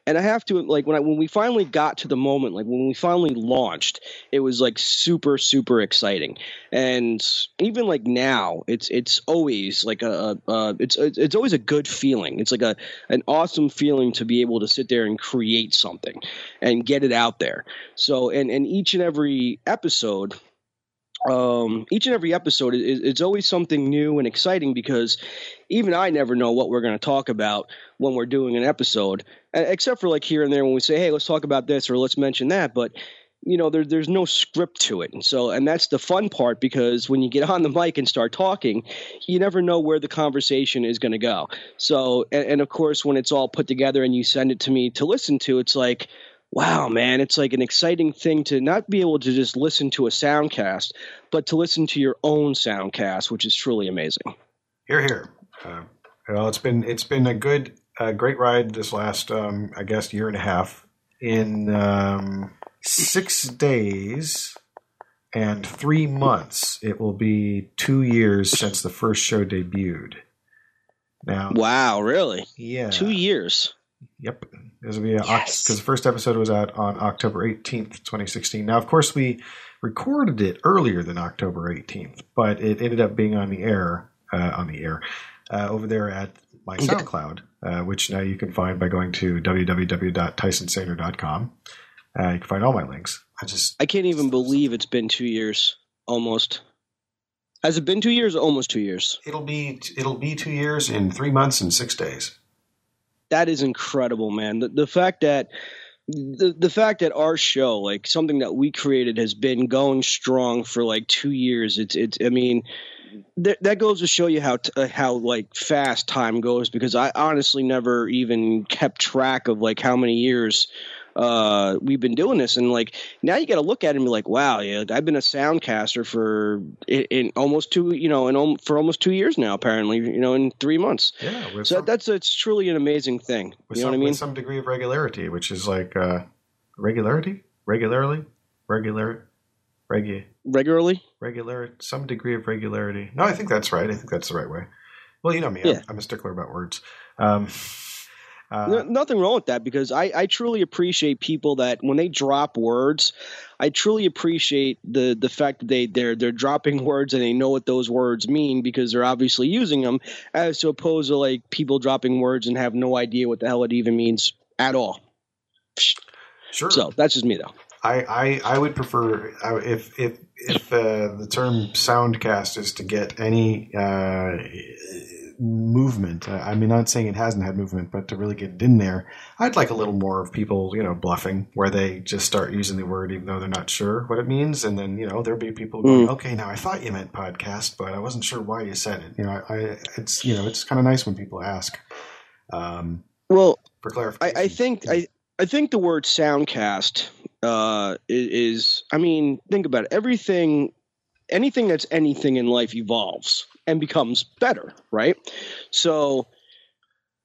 And I have to like when I when we finally got to the moment, like when we finally launched, it was like super super exciting. And even like now, it's it's always like a, a, it's it's always a good feeling. It's like a an awesome feeling to be able to sit there and create something and get it out there. So and and each and every episode um, each and every episode is it's always something new and exciting because even I never know what we're going to talk about when we're doing an episode, except for like here and there when we say, "Hey, let's talk about this" or "Let's mention that." But you know there, there's no script to it and so and that's the fun part because when you get (laughs) on the mic and start talking you never know where the conversation is going to go so and, and of course when it's all put together and you send it to me to listen to it's like wow man it's like an exciting thing to not be able to just listen to a soundcast but to listen to your own soundcast which is truly amazing Here, here. Uh, well, it's been it's been a good, uh, great ride this last, um, I guess, year and a half. In um, six days and three months, it will be two years since the first show debuted. Now, wow really yeah two years Yep. This will be because the first episode was out on October 18th, 2016. Now, of course, we recorded it earlier than October 18th, but it ended up being on the air uh, on the air uh, over there at my SoundCloud, uh, which now you can find by going to www.tysonsaner.com. Uh, you can find all my links. I just i can't even believe it's been two years almost has it been two years almost two years it'll be it'll be two years in three months and six days. That is incredible, man. The, the fact that the the fact that our show, like something that we created, has been going strong for like two years. It's it's. I mean, th- that goes to show you how t- uh, how like fast time goes. Because I honestly never even kept track of like how many years uh we've been doing this and like now you got to look at it and be like wow yeah i've been a soundcaster for in, in almost two you know in for almost two years now apparently you know in three months Yeah, so some, that's it's truly an amazing thing with, you know some, what i mean with some degree of regularity, which is like uh, regularity, regularly, regular, regu, regularly regular, some degree of regularity. No, I think that's right. I think that's the right way. Well, you know me, Yeah. I'm, I'm a stickler about words. Um, (laughs) uh, No- nothing wrong with that because I, I truly appreciate people that when they drop words, I truly appreciate the the fact that they they're they're dropping (laughs) words and they know what those words mean because they're obviously using them, as to opposed to like people dropping words and have no idea what the hell it even means at all. Sure. So that's just me though. I, I, I would prefer if if if uh, the term soundcast is to get any uh, movement. I mean, not saying it hasn't had movement, but to really get it in there, I'd like a little more of people, you know, bluffing, where they just start using the word even though they're not sure what it means, and then you know there'll be people going, Mm. okay, now I thought you meant podcast, but I wasn't sure why you said it. You know, I, I it's you know it's kind of nice when people ask. Um, Well, for clarification. I, I think I I think the word soundcast uh, is. I mean, think about it. Everything, anything that's anything in life evolves and becomes better, right? So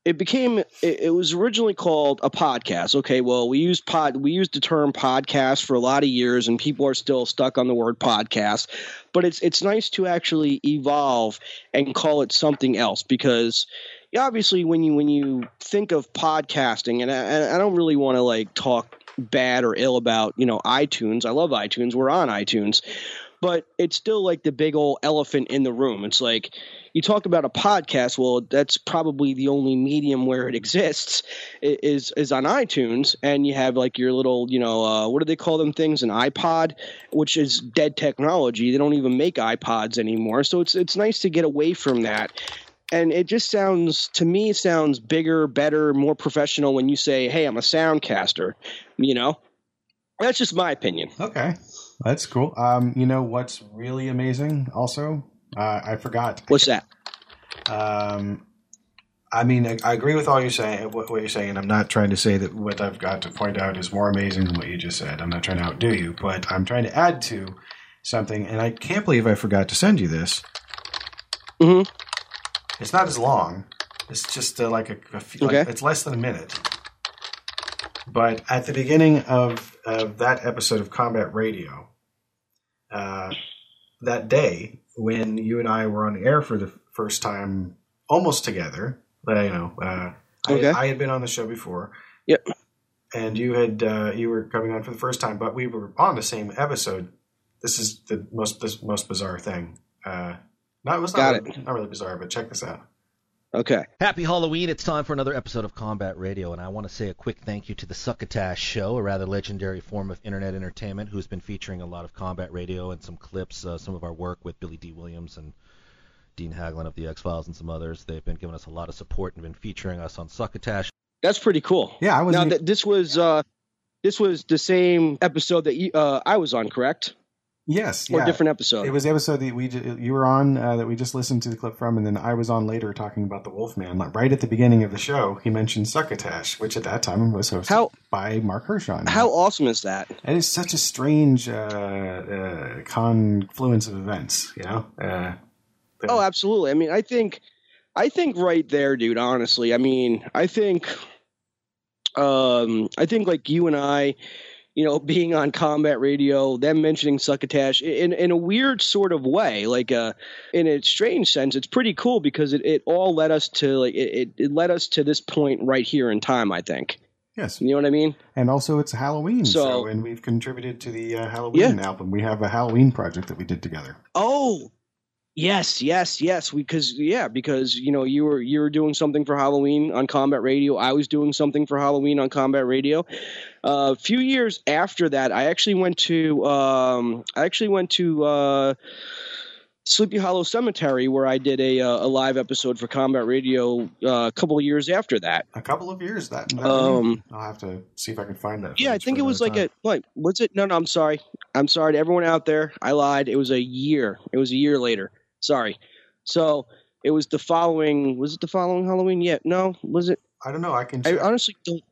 it became. It, it was originally called a podcast. Okay, well, we used pod. We used the term podcast for a lot of years, and people are still stuck on the word podcast. But it's it's nice to actually evolve and call it something else because obviously when you when you think of podcasting and I, I don't really want to like talk bad or ill about you know iTunes. I love iTunes. We're on iTunes, but it's still like the big old elephant in the room. It's like you talk about a podcast. Well, that's probably the only medium where it exists is is on iTunes, and you have like your little you know uh, what do they call them things an iPod, which is dead technology. They don't even make iPods anymore. So it's it's nice to get away from that and it just sounds to me sounds bigger better more professional when you say hey i'm a soundcaster you know that's just my opinion Okay, that's cool. Um, you know what's really amazing? Also, uh, I forgot. what's that Um, I mean, I, I agree with all you're saying. What, what you're saying, and I'm not trying to say that what I've got to point out is more amazing than what you just said. I'm not trying to outdo you, but I'm trying to add to something. And I can't believe I forgot to send you this. mm-hmm. It's not as long. It's just uh, like a, a few, like- Okay. it's less than a minute. But at the beginning of, of that episode of Combat Radio, uh, that day when you and I were on air for the first time, almost together, uh, you know, uh, Okay. I, I had been on the show before. Yep. And you had uh, you were coming on for the first time, but we were on the same episode. This is the most this most bizarre thing. Uh, not it was not Got really, not really bizarre, but check this out. Okay Happy Halloween. It's time for another episode of Combat Radio, and I want to say a quick thank you to the Succotash Show, a rather legendary form of internet entertainment who's been featuring a lot of Combat Radio and some clips, uh, some of our work with Billy Dee Williams and Dean Haglund of the X Files and some others. They've been giving us a lot of support and been featuring us on Succotash. that's pretty cool Yeah, I was. now th- this was uh This was the same episode that you, uh, I was on, correct? Yes, Or yeah. different episode. It was the episode that we ju- you were on uh, that we just listened to the clip from, and then I was on later talking about the Wolfman. Like right at the beginning of the show, he mentioned Succotash, which at that time was hosted How- by Mark Hershon. How awesome is that? It's such a strange uh, uh, confluence of events, you know. Uh, Oh, absolutely. I mean, I think, I think right there, dude. Honestly, I mean, I think, um, I think like you and I, you know, being on combat radio, them mentioning Succotash in in a weird sort of way, like uh, in a strange sense, it's pretty cool because it, it all led us to like it, it, led us to this point right here in time. I think. Yes. You know what I mean? and also it's Halloween, so, So- and we've contributed to the uh, Halloween album. We have a Halloween project that we did together. Oh, yes, yes, yes. Because yeah, because you know you were you were doing something for Halloween on Combat Radio. I was doing something for Halloween on Combat Radio. Uh, a few years after that, I actually went to um, I actually went to uh, Sleepy Hollow Cemetery where I did a uh, a live episode for Combat Radio uh, a couple of years after that. A couple of years that. that Um, I'll have to see if I can find that. Yeah, I think it was like a what was it? No, no, I'm sorry. I'm sorry to everyone out there. I lied. It was a year. It was a year later. Sorry. So it was the following. Was it the following Halloween? Yeah. No. Was it? I don't know. I can. I honestly don't.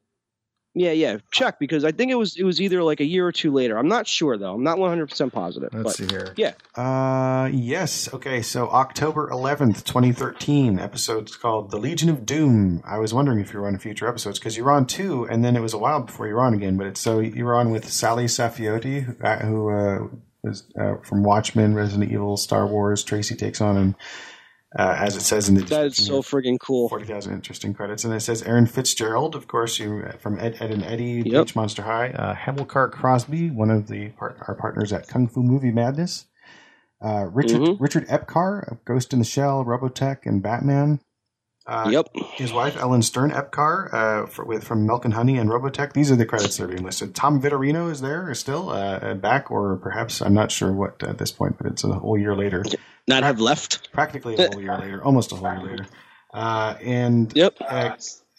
Yeah, yeah. Check because I think it was it was either like a year or two later. I'm not sure though. I'm not 100 percent positive. Let's but, see here. Yeah. Uh, yes. Okay. So October 11th, 2013, episode's called The Legion of Doom. I was wondering if you were on future episodes because you were on two, and then it was a while before you were on again. But it's so you were on with Salli Saffioti, who, uh, who uh, uh, from Watchmen, Resident Evil, Star Wars. Tracey Takes On, and uh, as it says in the That is so friggin' cool. Forty thousand interesting credits, and it says Erin Fitzgerald, of course, you from Ed, Ed and Eddie, Yep. Beach Monster High, uh, Hamilcar Crosby, one of the part, our partners at Kung Fu Movie Madness, uh, Richard Mm-hmm. Richard Epcar of Ghost in the Shell, Robotech, and Batman. Uh, yep. His wife Ellyn Stern Epcar uh, for, with from Milk and Honey and Robotech. These are the credits that are being listed. Tom Vitorino is there, is still uh, back, or perhaps I'm not sure what at this point, but it's a whole year later. Not have left. Practically a whole year later, almost a whole year later. Uh, and yep.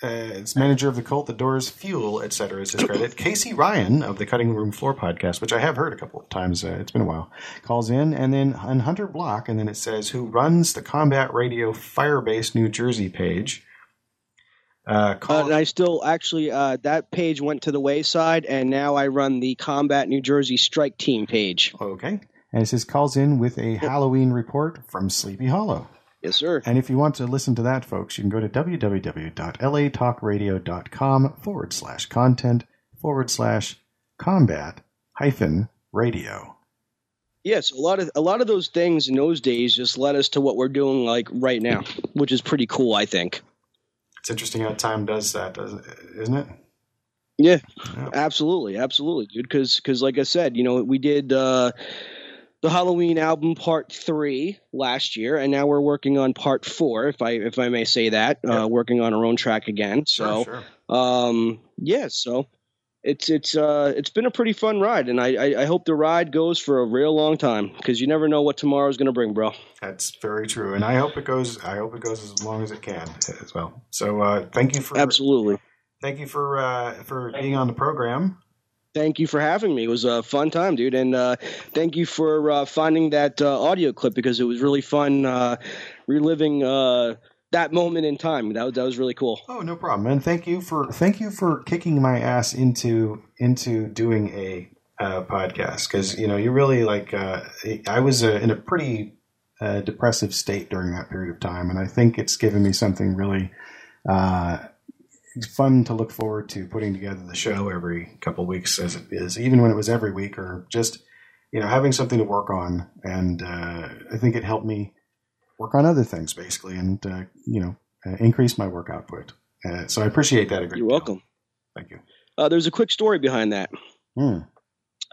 Uh, uh, it's manager of the cult, the Doors, Fuel, etc. is his credit. Casey Ryan of the Cutting Room Floor podcast, which I have heard a couple of times. Uh, it's been a while. Calls in, and then and Hunter Block, and then it says who runs the Combat Radio Firebase New Jersey page. Uh, Uh, and I still actually uh, that page went to the wayside, and now I run the Combat New Jersey Strike Team page. Okay. And it says calls in with a Halloween report from Sleepy Hollow. Yes, sir. And if you want to listen to that, folks, you can go to www.latalkradio.com forward slash content forward slash combat hyphen radio. Yes, a lot of a lot of those things in those days just led us to what we're doing like right now, which is pretty cool, I think. It's interesting how time does that, does it, isn't it? Yeah, absolutely, absolutely, dude. Because, like I said, you know, we did uh, the Halloween album part three last year, and now we're working on part four, if I if I may say that. Uh, working on our own track again. So, sure. um, yeah, so it's it's uh it's been a pretty fun ride, and I I, I hope the ride goes for a real long time because you never know what tomorrow's gonna bring, bro. That's very true, and I hope it goes. I hope it goes as long as it can as well. So, uh, thank you for absolutely. Thank you for uh, for being on the program. Thank you for having me. It was a fun time, dude, and uh, thank you for uh, finding that uh, audio clip because it was really fun uh, reliving uh, that moment in time. That was, that was really cool. Oh, no problem. And thank you for thank you for kicking my ass into into doing a uh, podcast because you know you really like I was in a pretty depressive state during that period of time, and I think it's given me something really uh, fun to look forward to putting together the show every couple of weeks as it is, even when it was every week or just you know having something to work on, and uh, I think it helped me work on other things basically, and uh, you know uh, increase my work output. Uh, so I appreciate that a great You're welcome. Thank you. Uh, there's a quick story behind that. Hmm.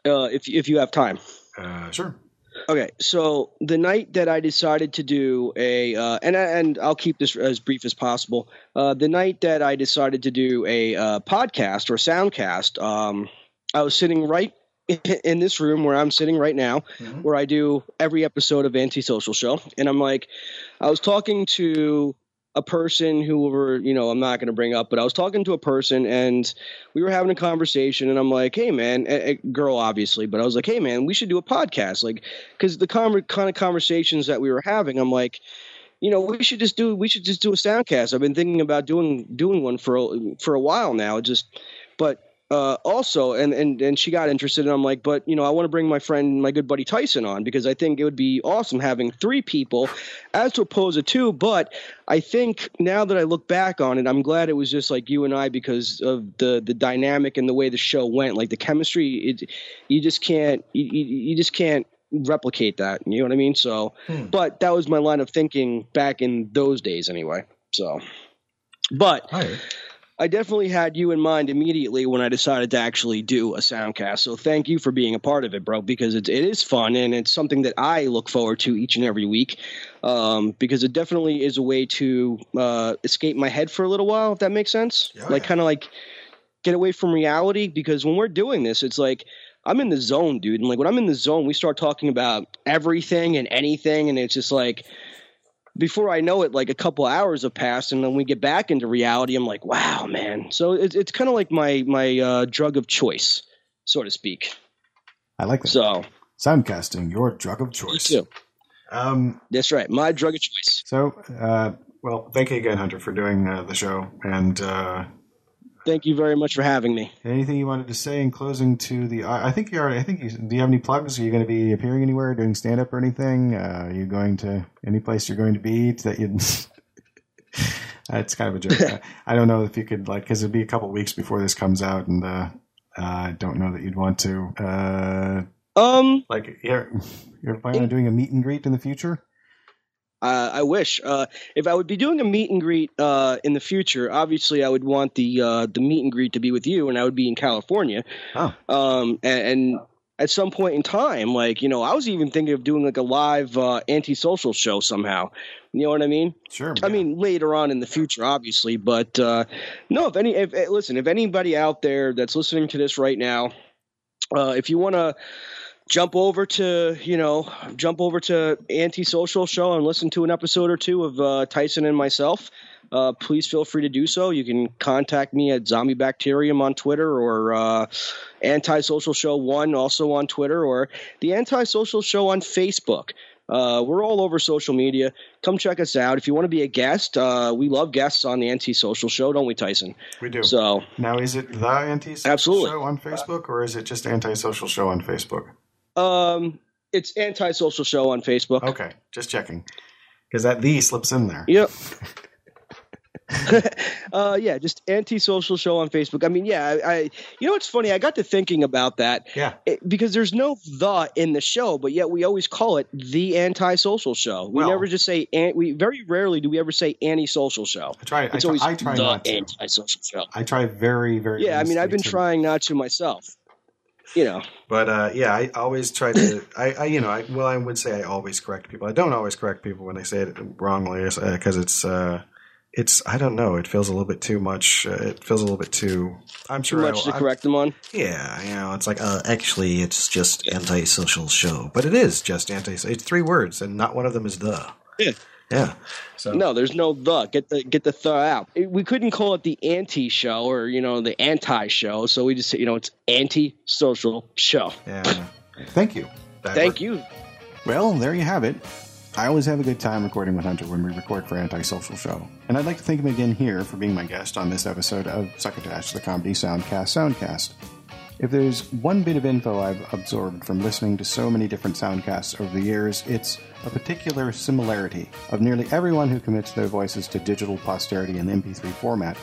Uh, if if you have time. Uh, sure. Okay, so the night that I decided to do a, uh, and and I'll keep this as brief as possible. Uh, the night that I decided to do a uh, podcast or soundcast, um, I was sitting right (laughs) in this room where I'm sitting right now, where I do every episode of Antisocial Show, and I'm like, I was talking to a person who were, you know, I'm not going to bring up, but I was talking to a person and we were having a conversation and I'm like, hey man, a, a girl obviously, but I was like, hey man, we should do a podcast, like, because the kind of conversations that we were having, I'm like, you know, we should just do we should just do a soundcast. I've been thinking about doing doing one for a, for a while now. Just, but uh, also, and and and she got interested, and I'm like, but you know, I want to bring my friend, my good buddy Tyson on because I think it would be awesome having three people as to oppose to two. But I think now that I look back on it, I'm glad it was just like you and I because of the the dynamic and the way the show went. Like the chemistry, it, you just can't you, you just can't replicate that. You know what I mean? So, Hmm. but that was my line of thinking back in those days, anyway. So, but I definitely had you in mind immediately when I decided to actually do a soundcast. So thank you for being a part of it, bro, because it, it is fun and it's something that I look forward to each and every week. Um, because it definitely is a way to uh, escape my head for a little while, if that makes sense. like kind of like get away from reality. Because when we're doing this, it's like I'm in the zone, dude. And like when I'm in the zone, we start talking about everything and anything, and it's just like before I know it, like a couple hours have passed, and then we get back into reality. I'm like, wow, man. So it's it's kind of like my my uh, drug of choice, so to speak. I like that. So Soundcasting, your drug of choice. Me too. Um, That's right, my drug of choice. So, uh, well, thank you again, Hunter, for doing uh, the show. And uh, Thank you very much for having me. anything you wanted to say in closing to the? I think you already. I think you. Do you have any plugs? Are you going to be appearing anywhere, doing stand up or anything? Uh, are you going to any place you're going to be that you? (laughs) it's kind of a joke. (laughs) I, I don't know if you could like because it'd be a couple weeks before this comes out, and uh, I don't know that you'd want to. Uh, um, like you're you're planning on doing a meet and greet in the future. Uh, I wish uh, if I would be doing a meet and greet uh, in the future. Obviously, I would want the uh, the meet and greet to be with you, and I would be in California. Oh. Um, and, and at some point in time, like you know, I was even thinking of doing like a live uh, antisocial show somehow. You know what I mean? Sure. I mean later on in the future, obviously, but uh, no. If any, if eh, listen, if anybody out there that's listening to this right now, uh, if you want to jump over to you know jump over to antisocial show and listen to an episode or two of uh, tyson and myself uh, please feel free to do so you can contact me at zombie bacterium on twitter or uh, antisocial show one also on twitter or the antisocial show on facebook uh, we're all over social media. Come check us out. If you want to be a guest, uh, we love guests on the Antisocial Show, don't we, Tyson? We do. So Now, is it the anti-social Absolutely. show on Facebook, or is it just anti-social show on Facebook? Um, it's antisocial show on Facebook. Okay, just checking, because that the slips in there. Yep. (laughs) (laughs) uh, yeah, just antisocial show on Facebook. I mean, yeah, I, I, you know, what's funny. I got to thinking about that. Yeah. It- because there's no the in the show, but yet we always call it the antisocial show. We Well- never just say. An, we very rarely do we ever say antisocial show. I try. I It's try, always I try the not to. antisocial show. I try very, very. Yeah, I mean, I've been to- trying not to myself. You know. But uh, yeah, I always try to. I, I you know, I, well, I would say I always correct people. I don't always correct people when they say it wrongly because it's. Uh, it's I don't know. It feels a little bit too much. Uh, it feels a little bit too. I'm Too sure I much will- to I'm- correct them on. Yeah, you know, it's like uh, actually, it's just anti-social show, but it is just anti. It's three words, and not one of them is the. Yeah. Yeah. So No, there's no the. Get the get the the out. It- We couldn't call it the anti show or you know the anti show, so we just you know it's anti social show. Yeah. Thank you. (laughs) Thank you. Well, there you have it. I always have a good time recording with Hunter when we record for Antisocial Show. And I'd like to thank him again here for being my guest on this episode of Succotash, the Comedy Soundcast Soundcast. If there's one bit of info I've absorbed from listening to so many different soundcasts over the years, it's a particular similarity of nearly everyone who commits their voices to digital posterity in the MP3 format.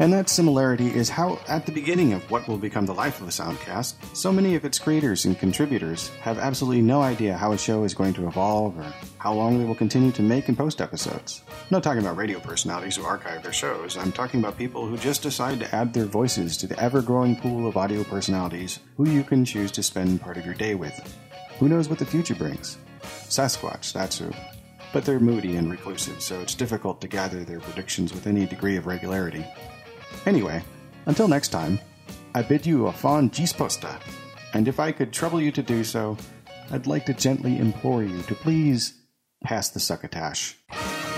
And that similarity is how, at the beginning of what will become the life of a soundcast, so many of its creators and contributors have absolutely no idea how a show is going to evolve or how long they will continue to make and post episodes. I'm not talking about radio personalities who archive their shows, I'm talking about people who just decide to add their voices to the ever growing pool of audio personalities who you can choose to spend part of your day with. Who knows what the future brings? Sasquatch, that's who. But they're moody and reclusive, so it's difficult to gather their predictions with any degree of regularity. Anyway, until next time, I bid you a fond gisposta, and if I could trouble you to do so, I'd like to gently implore you to please pass the succotash.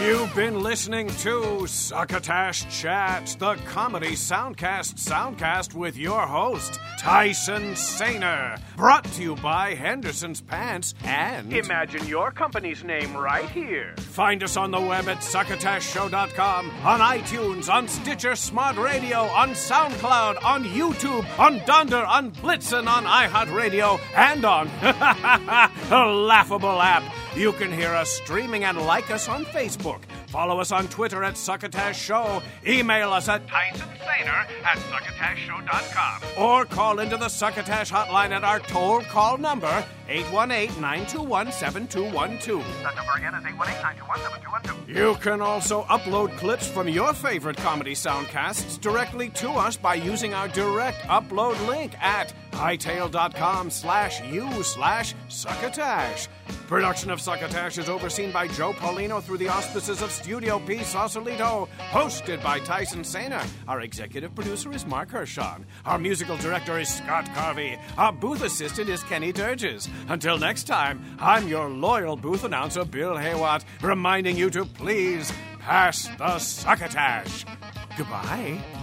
You've been listening to Succotash Chat, the comedy soundcast soundcast with your host, Tyson Sainer. Brought to you by Henderson's Pants and. Imagine your company's name right here. Find us on the web at succotashshow.com, on iTunes, on Stitcher Smart Radio, on SoundCloud, on YouTube, on Dunder, on Blitzen, on iHeartRadio, and on (laughs) a laughable app. You can hear us streaming and like us on Facebook. Follow us on Twitter at Succotash Show. Email us at Tyson Sainer at succotashshow.com. or call into the Succotash hotline at our toll call number 818-921-7212. That number again is 818-921-7212. You can also upload clips from your favorite comedy soundcasts directly to us by using our direct upload link at hightail.com slash u slash succotash. Production of Succotash is overseen by Joe Paulino through the auspices of Studio P. Sausalito, hosted by Tyson Sainer. Our executive producer is Mark Hershon. Our musical director is Scott Carvey. Our booth assistant is Kenny Durges. Until next time, I'm your loyal booth announcer, Bill Haywatt, reminding you to please pass the Succotash. Goodbye.